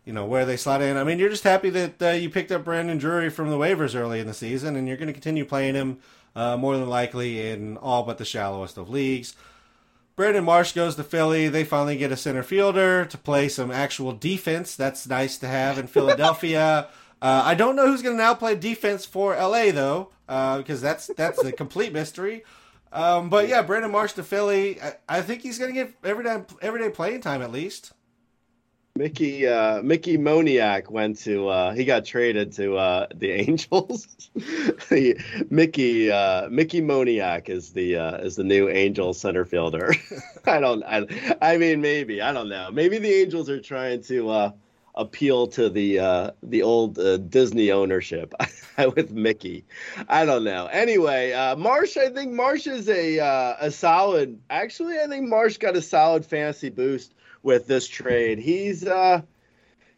you know where they slot in. I mean, you're just happy that uh, you picked up Brandon Drury from the waivers early in the season, and you're going to continue playing him uh, more than likely in all but the shallowest of leagues. Brandon Marsh goes to Philly. They finally get a center fielder to play some actual defense. That's nice to have in Philadelphia. *laughs* Uh, I don't know who's going to now play defense for LA though, uh, because that's that's a complete mystery. Um, but yeah, Brandon Marsh to Philly. I, I think he's going to get everyday everyday playing time at least. Mickey uh, Mickey Moniak went to uh, he got traded to uh, the *laughs* Angels. Mickey uh, Mickey Moniak is the uh, is the new Angels center fielder. *laughs* I don't I, I mean maybe I don't know maybe the Angels are trying to uh, appeal to the the old Disney ownership *laughs* with Mickey. I don't know. Anyway, Marsh I think Marsh is a a solid. Actually, I think Marsh got a solid fantasy boost with this trade. He's uh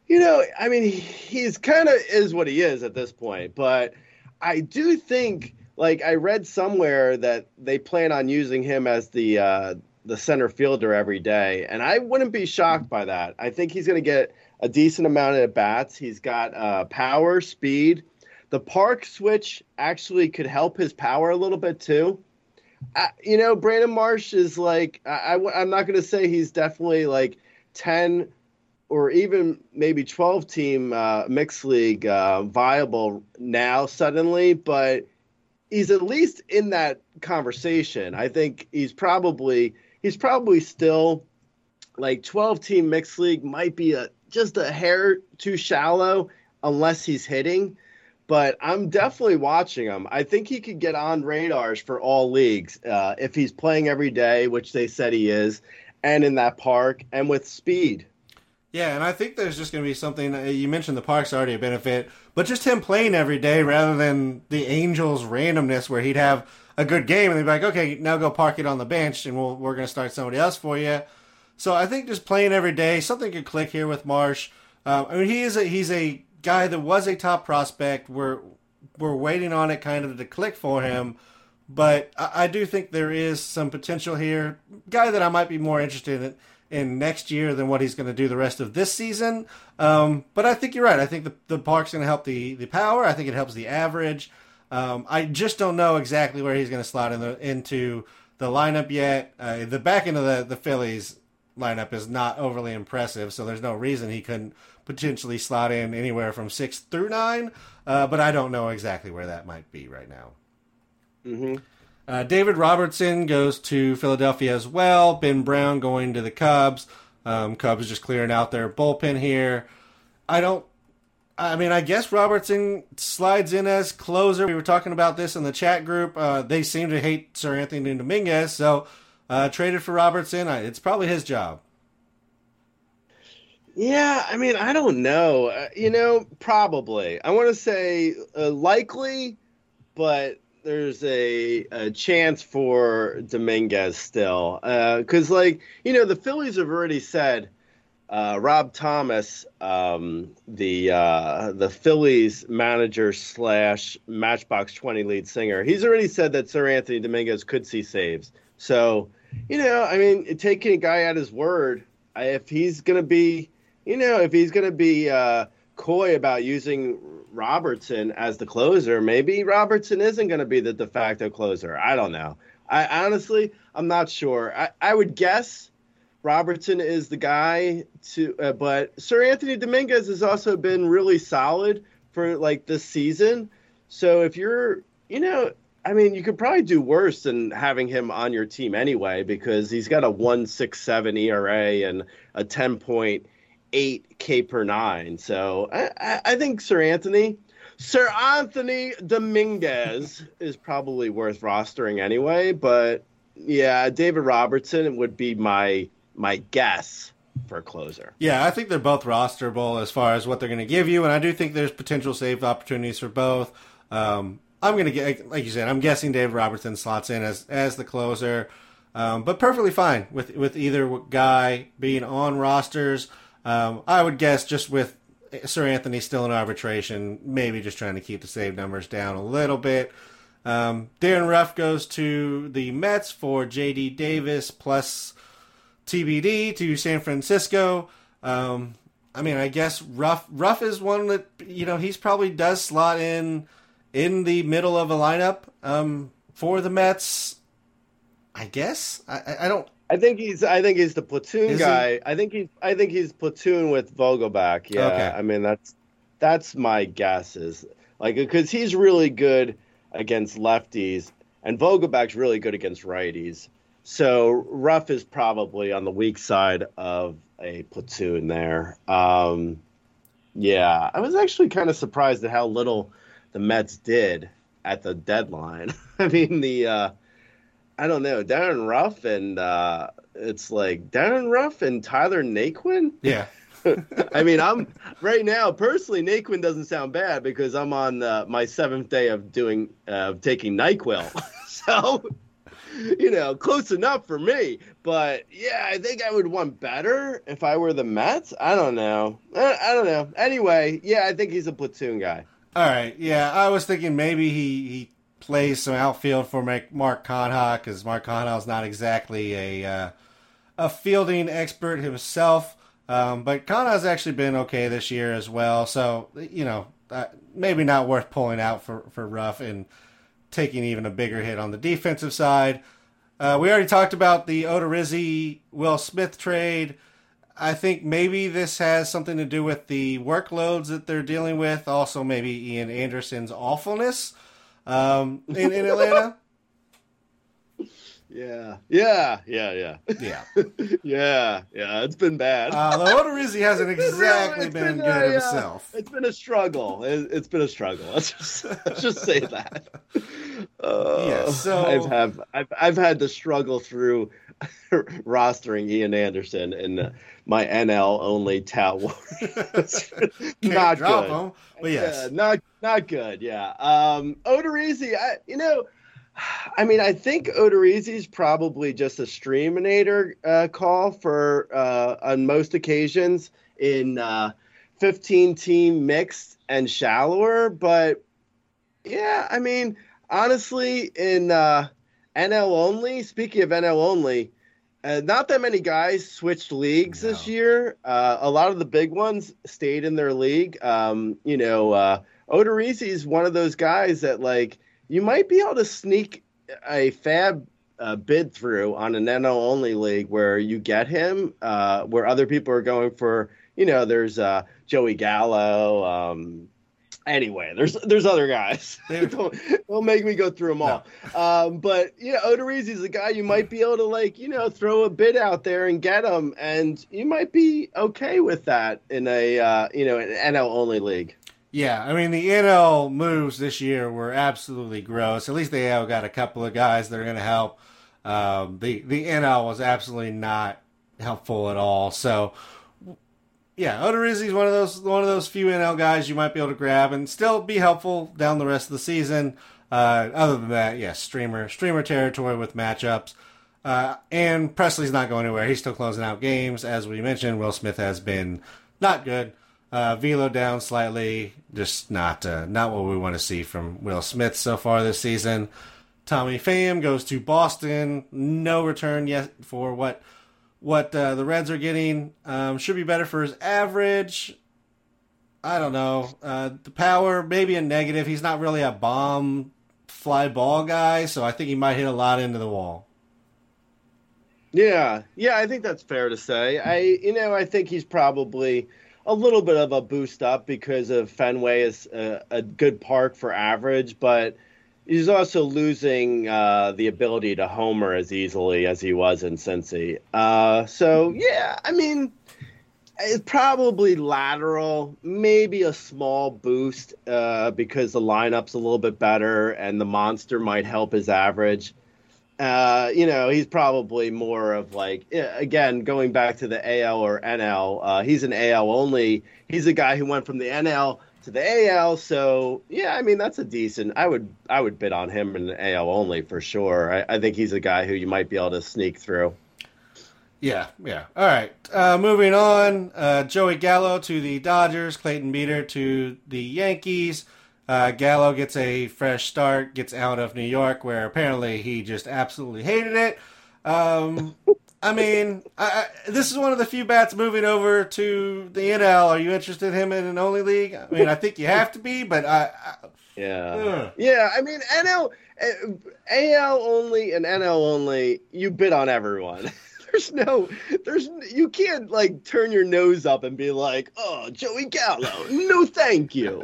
you know, I mean he's kind of is what he is at this point, but I do think like I read somewhere that they plan on using him as the uh the center fielder every day, and I wouldn't be shocked by that. I think he's going to get a decent amount of bats. He's got uh power, speed. The park switch actually could help his power a little bit too. You know, Brandon Marsh is like I, I am not going to say he's definitely like ten or even maybe twelve team uh, mixed league uh, viable now suddenly, but he's at least in that conversation. I think he's probably he's probably still like twelve team mixed league might be a just a hair too shallow unless he's hitting but I'm definitely watching him. I think he could get on radars for all leagues uh, if he's playing every day, which they said he is, and in that park and with speed. Yeah, and I think there's just going to be something. uh, You mentioned the park's already a benefit, but just him playing every day rather than the Angels' randomness where he'd have a good game and they'd be like, okay, now go park it on the bench and we'll, we're going to start somebody else for you. So I think just playing every day, something could click here with Marsh. Um, I mean, he is a, he's a guy that was a top prospect. We're we're waiting on it kind of to click for him, but I, I do think there is some potential here. Guy that I might be more interested in, in next year than what he's going to do the rest of this season. Um, but I think you're right. I think the the park's going to help the the power. I think it helps the average. Um, I just don't know exactly where he's going to slot in the into the lineup yet. Uh, the back end of the the Phillies lineup is not overly impressive, so there's no reason he couldn't potentially slot in anywhere from six through nine. Uh, but I don't know exactly where that might be right now. Uh, David Robertson goes to Philadelphia as well. Ben Brown going to the Cubs. Um, Cubs just clearing out their bullpen here. I don't I mean, I guess Robertson slides in as closer. We were talking about this in the chat group. Uh, they seem to hate Seranthony Dominguez, so uh, traded for Robertson. I, it's probably his job. Yeah, I mean, I don't know. Uh, you know, probably. I want to say uh, likely, but there's a, a chance for Dominguez still. Because, like, you know, the Phillies have already said uh, Rob Thomas, um, the uh, the Phillies manager slash Matchbox Twenty lead singer, he's already said that Seranthony Dominguez could see saves. So, you know, I mean, taking a guy at his word, if he's gonna be, you know, if he's gonna be uh, coy about using Robertson as the closer, maybe Robertson isn't gonna be the de facto closer. I don't know. I honestly, I'm not sure. I, I would guess Robertson is the guy to, uh, but Seranthony Dominguez has also been really solid for like this season. So if you're, you know, I mean, you could probably do worse than having him on your team anyway because he's got a one six seven ERA and a ten point eight K per nine. So I, I, I think Seranthony, Sir Anthony Dominguez *laughs* is probably worth rostering anyway. But yeah, David Robertson would be my my guess for a closer. Yeah, I think they're both rosterable as far as what they're going to give you, and I do think there's potential save opportunities for both. Um, I'm going to get, like you said, I'm guessing Dave Robertson slots in as as the closer, um, but perfectly fine with with either guy being on rosters. Um, I would guess just with Seranthony still in arbitration, maybe just trying to keep the save numbers down a little bit. Um, Darin Ruf goes to the Mets for J.D. Davis plus TBD to San Francisco. Um, I mean, I guess Ruf Ruf is one that you know he's probably does slot in in the middle of a lineup um, for the Mets. I guess I, I don't. I think he's. I think he's the platoon Is he? guy. I think he's. I think he's platoon with Vogelbach. Yeah. Okay. I mean, that's that's my guess. Is like because he's really good against lefties, and Vogelbach's really good against righties. So Ruf is probably on the weak side of a platoon there. Um, yeah, I was actually kind of surprised at how little the Mets did at the deadline. *laughs* I mean, the uh, I don't know, Darin Ruf and uh, it's like Darin Ruf and Tyler Naquin. Yeah, *laughs* I mean, I'm right now personally. Naquin doesn't sound bad because I'm on uh, my seventh day of doing uh, taking Nyquil, *laughs* so you know, close enough for me. But yeah, I think I would want better if I were the Mets. I don't know. I, I don't know. Anyway, yeah, I think he's a platoon guy. All right. Yeah, I was thinking maybe he, he plays some outfield for Mark Canha because Mark Canha's not exactly a uh, a fielding expert himself. Um, but Canha's actually been okay this year as well. So you know, uh, maybe not worth pulling out for for Ruf and taking even a bigger hit on the defensive side. Uh, we already talked about the Odorizzi Will Smith trade. I think maybe this has something to do with the workloads that they're dealing with. Also, maybe Ian Anderson's awfulness um, in, in Atlanta. *laughs* Yeah, yeah, yeah, yeah, Yeah. *laughs* yeah, yeah. It's been bad. Uh, though Odorizzi hasn't *laughs* It's been exactly it's been, been, good uh, himself. It's been a struggle. It, it's been a struggle. Let's just, let's just say that. Uh, Yeah, so- I've have I've I've had to struggle through rostering Ian Anderson and uh, my NL only tout. *laughs* *laughs* Not good. him, but yes. Yeah, not not good. Yeah. Um, Odorizzi, I you know, I mean, I think Odorizzi's probably just a streaminator uh, call for uh, on most occasions in uh, 15 team mixed and shallower, but yeah, I mean, honestly, in uh, NL only. Speaking of NL only. Uh, not that many guys switched leagues this year. Uh, a lot of the big ones stayed in their league. Um, you know, uh, Odorizzi is one of those guys that like you might be able to sneak a fab uh, bid through on an NL only league where you get him, uh, where other people are going for. You know, there's uh, Joey Gallo. Um, anyway, there's there's other guys. *laughs* don't, don't make me go through them all. Um, but you know, Odorizzi's a guy you might be able to like, you know, throw a bid out there and get him, and you might be okay with that in a uh, you know an NL only league. Yeah, I mean the NL moves this year were absolutely gross. At least they have got a couple of guys that are going to help. Um, the the NL was absolutely not helpful at all. So yeah, Odorizzi's one of those one of those few NL guys you might be able to grab and still be helpful down the rest of the season. Uh, other than that, yes, yeah, streamer streamer territory with matchups. Uh, and Pressly's not going anywhere. He's still closing out games, as we mentioned. Will Smith has been not good. Uh, velo down slightly, just not uh, not what we want to see from Will Smith so far this season. Tommy Pham goes to Boston. No return yet for what what uh, the Reds are getting. Um, should be better for his average. I don't know. Uh, the power maybe a negative. He's not really a bomb fly ball guy, so I think he might hit a lot into the wall. Yeah, yeah, I think that's fair to say. I, you know, I think he's probably a little bit of a boost up because of Fenway is a, a good park for average, but he's also losing uh, the ability to homer as easily as he was in Cincy. Uh, so yeah, I mean, it's probably lateral, maybe a small boost uh, because the lineup's a little bit better and the monster might help his average. Uh, you know, he's probably more of like again going back to the AL or NL. Uh, he's an AL only. He's a guy who went from the NL to the AL. So yeah, I mean that's a decent. I would I would bid on him in the AL only for sure. I, I think he's a guy who you might be able to sneak through. Yeah, yeah. All right. Uh, moving on. Uh, Joey Gallo to the Dodgers. Clayton Beeter to the Yankees. Uh, Gallo gets a fresh start, gets out of New York, where apparently he just absolutely hated it. Um, *laughs* I mean, I, I, this is one of the few bats moving over to the NL. Are you interested in him in an only league? I mean, I think you have to be, but I. I yeah, ugh. yeah. I mean, NL, eh, AL only and NL only. You bid on everyone. *laughs* there's no there's you can't like turn your nose up and be like oh joey gallo no thank you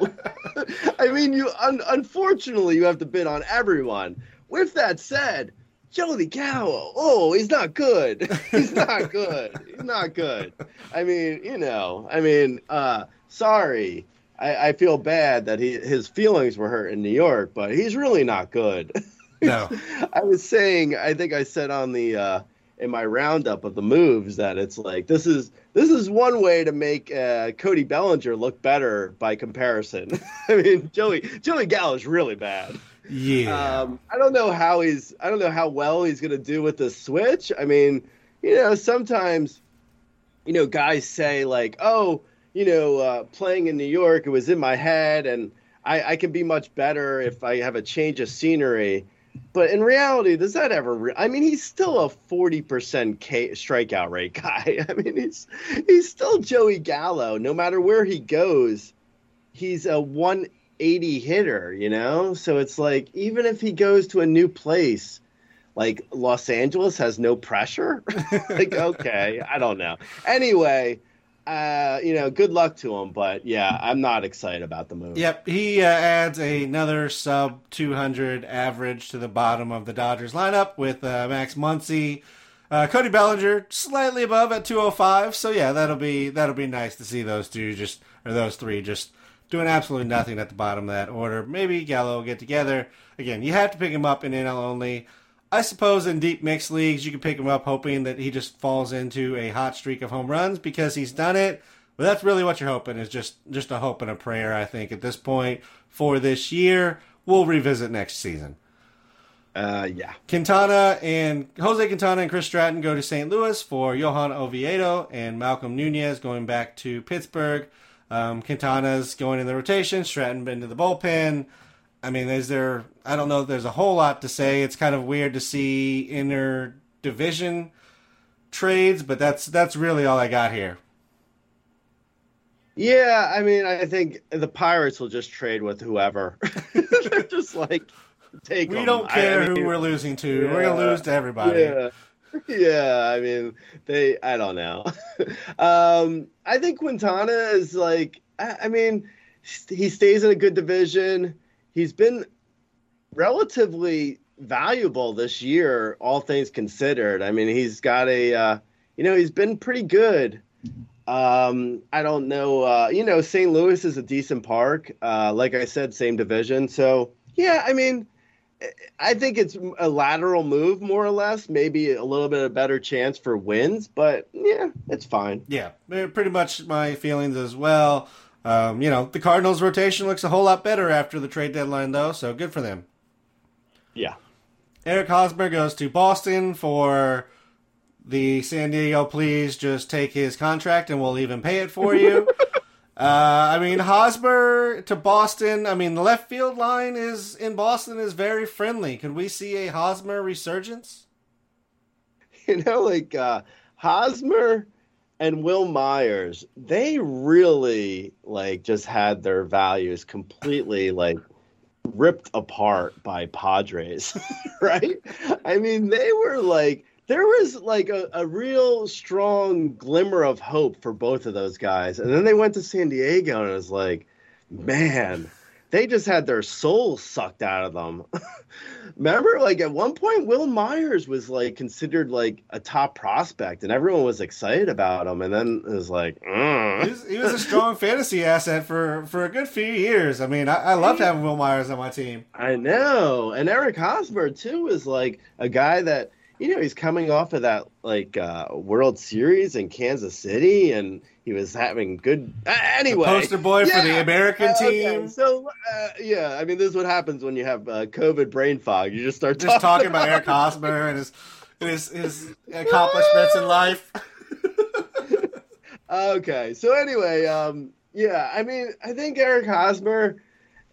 *laughs* i mean you un- unfortunately you have to bid on everyone with that said joey gallo oh he's not good *laughs* he's not good he's not good i mean you know i mean uh sorry I, I feel bad that he his feelings were hurt in New York, but he's really not good. No. *laughs* I was saying, I think I said on the uh, in my roundup of the moves that it's like this is this is one way to make uh, Cody Bellinger look better by comparison. *laughs* I mean, Joey Joey Gallo is really bad. Yeah. Um, I don't know how he's I don't know how well he's gonna do with the switch. I mean, you know, sometimes you know guys say like, oh, you know, uh, playing in New York, it was in my head, and I, I can be much better if I have a change of scenery. But in reality, does that ever? Re- I mean, he's still a forty percent K- strikeout rate *laughs* guy. I mean, he's he's still Joey Gallo. No matter where he goes, he's a one eighty hitter. You know, so it's like even if he goes to a new place, like Los Angeles has no pressure. *laughs* like, *laughs* okay, I don't know. Anyway, uh, you know, good luck to him. But yeah, I'm not excited about the move. Yep, he uh, adds another sub 200 average to the bottom of the Dodgers lineup with uh, Max Muncy. Uh, Cody Bellinger slightly above at 205. So yeah, that'll be that'll be nice to see those two just or those three just doing absolutely nothing at the bottom of that order. Maybe Gallo will get together again. You have to pick him up in NL only. I suppose in deep mixed leagues, you can pick him up hoping that he just falls into a hot streak of home runs because he's done it. But that's really what you're hoping is just just a hope and a prayer. I think at this point for this year, we'll revisit next season. Uh, yeah. Quintana and Jose Quintana and Chris Stratton go to St. Louis for Johan Oviedo and Malcolm Nunez going back to Pittsburgh. Um, Quintana's going in the rotation. Stratton into the bullpen. I mean, is there? I don't know. If there's a whole lot to say. It's kind of weird to see inner division trades, but that's that's really all I got here. Yeah, I mean, I think the Pirates will just trade with whoever. *laughs* They're just like take. We them. don't care I mean, who we're losing to. yeah, we're gonna lose to everybody. Yeah. *laughs* Yeah, I mean, they. I don't know. *laughs* um, I think Quintana is like. I, I mean, he stays in a good division he's been relatively valuable this year, all things considered. I mean, he's got a, uh, you know, he's been pretty good. Um, I don't know. Uh, you know, St. Louis is a decent park. Uh, like I said, same division. So yeah, I mean, I think it's a lateral move more or less. Maybe a little bit of better chance for wins, but yeah, it's fine. Yeah, pretty much my feelings as well. Um, you know, the Cardinals' rotation looks a whole lot better after the trade deadline, though, so good for them. Yeah. Eric Hosmer goes to Boston for the San Diego. Please just take his contract and we'll even pay it for you. *laughs* uh, I mean, Hosmer to Boston. I mean, the left field line is in Boston is very friendly. Could we see a Hosmer resurgence? *laughs* You know, like uh, Hosmer and Wil Myers, they really like just had their values completely like ripped apart by Padres, *laughs* right? I mean, they were like there was like a, a real strong glimmer of hope for both of those guys. And then they went to San Diego and it was like, man, they just had their soul sucked out of them. *laughs* Remember, like at one point, Wil Myers was like considered like a top prospect, and everyone was excited about him. And then it was like, mm. He was, he was a strong *laughs* fantasy asset for, for a good few years. I mean, I, I loved having Wil Myers on my team. I know. And Eric Hosmer too is like a guy that you know he's coming off of that like uh, World Series in Kansas City, and he was having good. Uh, anyway, Poster boy for the American Uh, okay, team. So uh, yeah, I mean, this is what happens when you have uh, COVID brain fog. You just start Just talking about Eric Hosmer and his his, his accomplishments in life. *laughs* Okay, so anyway, um, yeah, I mean, I think Eric Hosmer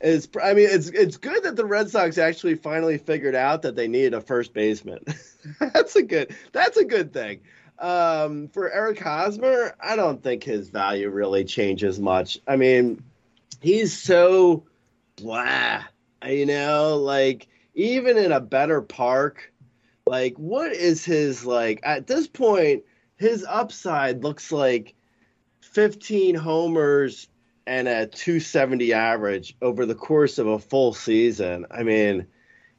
is. I mean, it's it's good that the Red Sox actually finally figured out that they needed a first baseman. *laughs* that's a good. That's a good thing. Um, for Eric Hosmer, I don't think his value really changes much. I mean, he's so blah. You know, like even in a better park, like what is his like at this point? His upside looks like 15 homers and a 270 average over the course of a full season. I mean,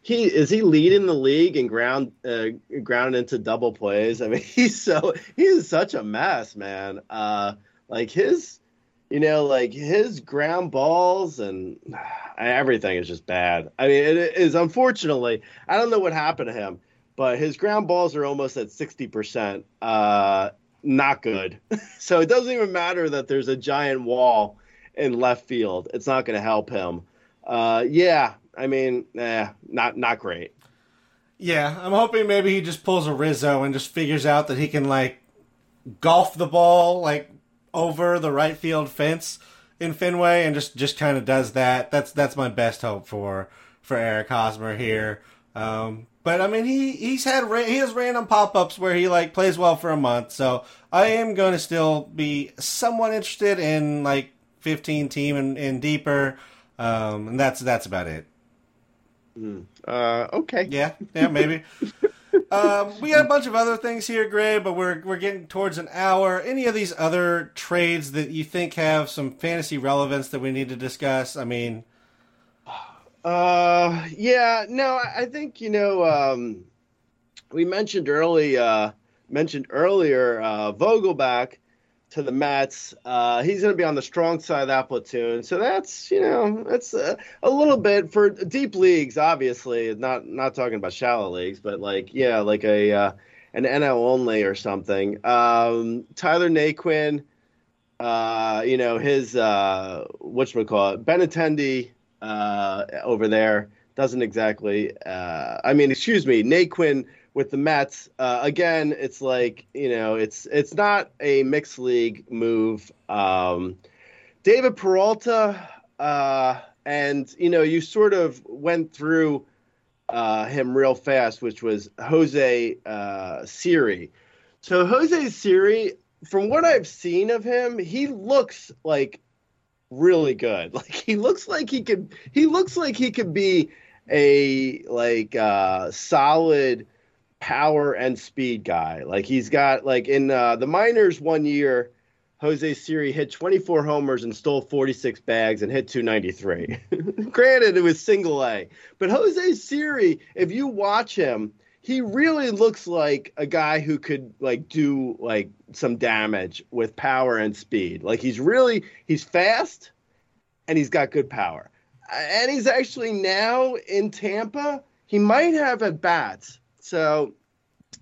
he is he leading the league in ground uh, ground into double plays. I mean, *laughs* he's so he's such a mess, man. Uh, like his, you know, like his ground balls and *sighs* everything is just bad. I mean, it is unfortunately. I don't know what happened to him, but his ground balls are almost at 60 percent. Uh, not good. *laughs* so it doesn't even matter that there's a giant wall in left field. It's not going to help him. Uh, yeah, I mean, eh, not not great. Yeah, I'm hoping maybe he just pulls a Rizzo and just figures out that he can like golf the ball like over the right field fence in Fenway and just just kind of does that. That's that's my best hope for for Eric Hosmer here. Um, but I mean, he he's had he has random pop ups where he like plays well for a month. So I am going to still be somewhat interested in like 15 team and, and deeper. Um, and that's that's about it. Uh, okay. Yeah, yeah, maybe. *laughs* um, we got a bunch of other things here, Grey, but we're we're getting towards an hour. Any of these other trades that you think have some fantasy relevance that we need to discuss? I mean, Uh, yeah, no, I I think you know. Um, we mentioned early, uh, mentioned earlier, uh, Vogelbach to the Mets. Uh, he's going to be on the strong side of that platoon, so that's you know that's a, a little bit for deep leagues. Obviously, not not talking about shallow leagues, but like yeah, like a uh, an NL only or something. Um, Tyler Naquin. Uh, you know his uh, what call it, Benintendi uh, over there doesn't exactly. Uh, I mean, excuse me, Naquin with the Mets. Uh, again, it's like you know, it's it's not a mixed league move. Um, David Peralta, uh, and you know, you sort of went through uh, him real fast, which was Jose uh, Siri. So Jose Siri, from what I've seen of him, he looks like really good. *laughs* Like he looks like he could he looks like he could be a like uh solid power and speed guy. Like he's got like in uh the minors one year Jose Siri hit 24 homers and stole 46 bags and hit 293. *laughs* Granted, it was single A, but Jose Siri, if you watch him, he really looks like a guy who could like do like some damage with power and speed. Like he's really he's fast and he's got good power. And he's actually now in Tampa. He might have at bats. So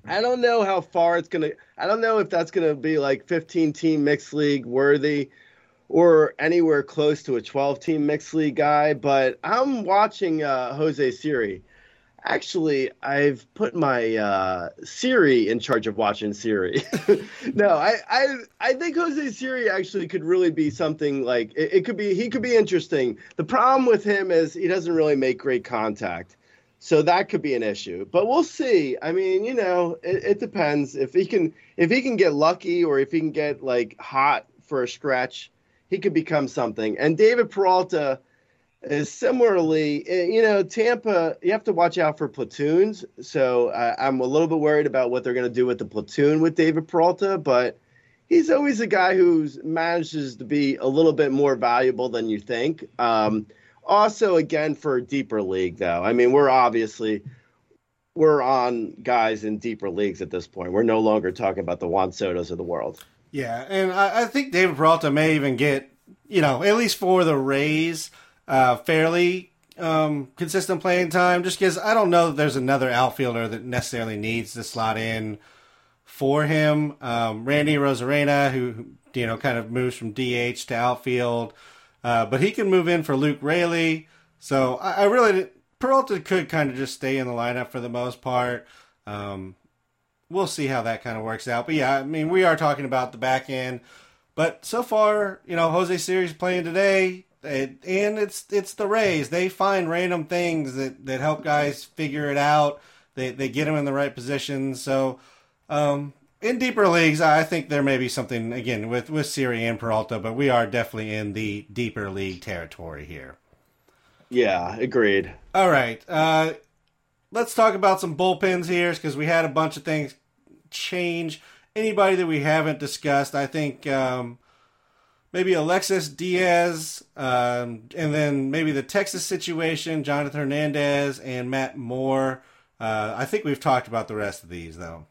I don't know how far it's gonna. I don't know if that's gonna be like 15 team mixed league worthy, or anywhere close to a 12 team mixed league guy. But I'm watching uh, Jose Siri. Actually, I've put my uh, Siri in charge of watching Siri. *laughs* no, I, I I think Jose Siri actually could really be something like it, it could be. He could be interesting. The problem with him is he doesn't really make great contact. So that could be an issue, but we'll see. I mean, you know, it, it, depends if he can if he can get lucky or if he can get like hot for a stretch, he could become something. And David Peralta is similarly, eh, you know, Tampa. You have to watch out for platoons. So I'm a little bit worried about what they're going to do with the platoon with David Peralta, but he's always a guy who manages to be a little bit more valuable than you think. Um, also, again, for a deeper league, though. I mean, we're obviously we're on guys in deeper leagues at this point. We're no longer talking about the Juan Sotos of the world. Yeah, and I, I think David Peralta may even get, you know, at least for the Rays, uh, fairly um, consistent playing time. Just because I don't know that there's another outfielder that necessarily needs to slot in for him. Um, Randy Arozarena, who you know kind of moves from DH to outfield. Uh, but he can move in for Luke Raley. So I, I really Peralta could kind of just stay in the lineup for the most part. Um, we'll see how that kind of works out. But yeah, I mean, we are talking about the back end. But so far, you know, Jose Siri's playing today, and it's it's the Rays. They find random things that, that help guys figure it out. They they get them in the right positions. So um, in deeper leagues, I think there may be something again with with Siri and Peralta, but we are definitely in the deeper league territory here. Yeah, agreed. All right, uh, let's talk about some bullpens here because we had a bunch of things change. Anybody that we haven't discussed, I think um, maybe Alexis Diaz, um, and then maybe the Texas situation, Jonathan Hernandez and Matt Moore. Uh, I think we've talked about the rest of these though.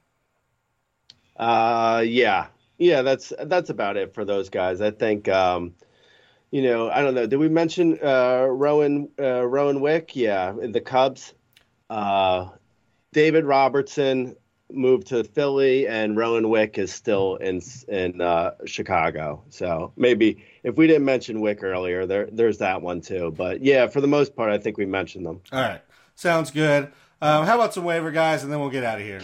Uh, yeah, yeah, that's that's about it for those guys. I think, um, you know, I don't know. Did we mention uh, Rowan uh, Rowan Wick? Yeah, the Cubs. Uh, David Robertson moved to Philly, and Rowan Wick is still in in uh, Chicago. So maybe if we didn't mention Wick earlier, there there's that one too. But yeah, for the most part, I think we mentioned them. All right, sounds good. Um, how about some waiver guys, and then we'll get out of here.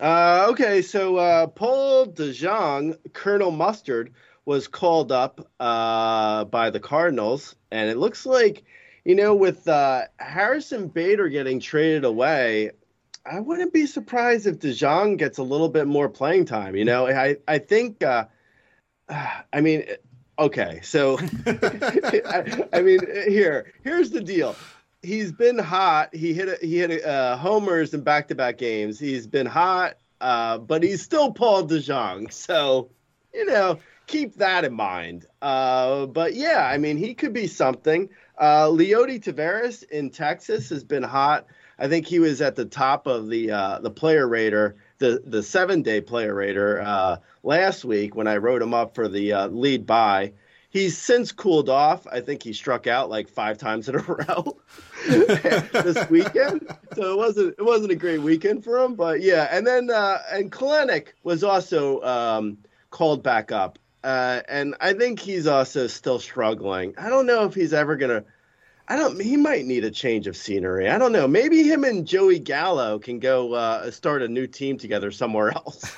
Uh, okay, so uh, Paul DeJong, Colonel Mustard, was called up uh, by the Cardinals, and it looks like, you know, with uh, Harrison Bader getting traded away, I wouldn't be surprised if DeJong gets a little bit more playing time. You know, I I think, uh, *sighs* I mean, okay, so *laughs* I, I mean, here here's the deal he's been hot. He hit a, he hit a, uh, homers in back to back games. He's been hot, uh, but he's still Paul DeJong. *laughs* So you know, keep that in mind. Uh, but yeah, I mean, he could be something. Uh, Leody Taveras in Texas has been hot. I think he was at the top of the uh, the player rater, the the seven day player rater uh, last week when I wrote him up for the uh, lead by. He's since cooled off. I think he struck out like five times in a *laughs* row *laughs* this weekend. So it wasn't it wasn't a great weekend for him. But yeah, and then uh, and Kelenic was also um, called back up, uh, and I think he's also still struggling. I don't know if he's ever gonna I don't. He might need a change of scenery. I don't know. Maybe him and Joey Gallo can go uh, start a new team together somewhere *laughs* else.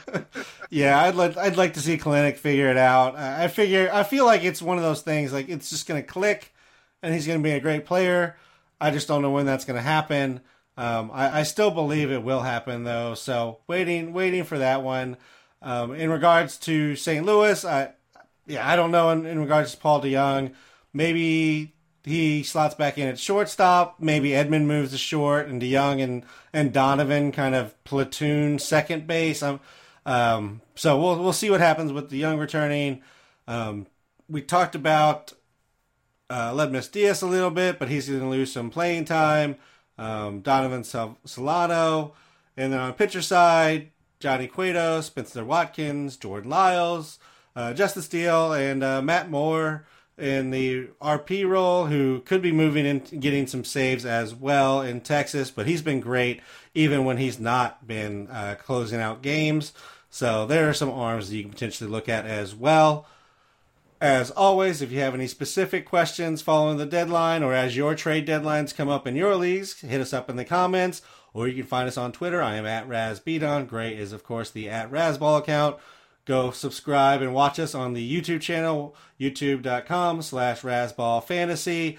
*laughs* yeah, I'd like. I'd like to see Kelenic figure it out. I figure. I feel like it's one of those things. Like it's just going to click, and he's going to be a great player. I just don't know when that's going to happen. Um, I, I, still believe it will happen though. So waiting, waiting for that one. Um, in regards to St. Louis, I yeah, I don't know. In, in regards to Paul DeJong, maybe he slots back in at shortstop. Maybe Edman moves to short, and DeJong and and Donovan kind of platoon second base. Um, um, so we'll we'll see what happens with DeJong returning. Um, we talked about uh, Aledmys Diaz a little bit, but he's going to lose some playing time. um, Donovan Sal- Solano. And then on the pitcher side, Johnny Cueto, Spencer Watkins, Jordan Lyles, uh, Justin Steele, and uh, Matt Moore in the RP role, who could be moving and getting some saves as well in Texas, but he's been great even when he's not been uh, closing out games. So there are some arms that you can potentially look at as well. As always, if you have any specific questions following the deadline or as your trade deadlines come up in your leagues, hit us up in the comments or you can find us on Twitter. I am at RazBeaton. Grey is, of course, the at Razzball account. Go subscribe and watch us on the YouTube channel, youtube.com slash razzballfantasy.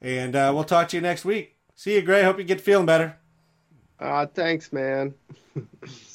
And uh, we'll talk to you next week. See you, Grey. Hope you get feeling better. Uh, thanks, man. *laughs*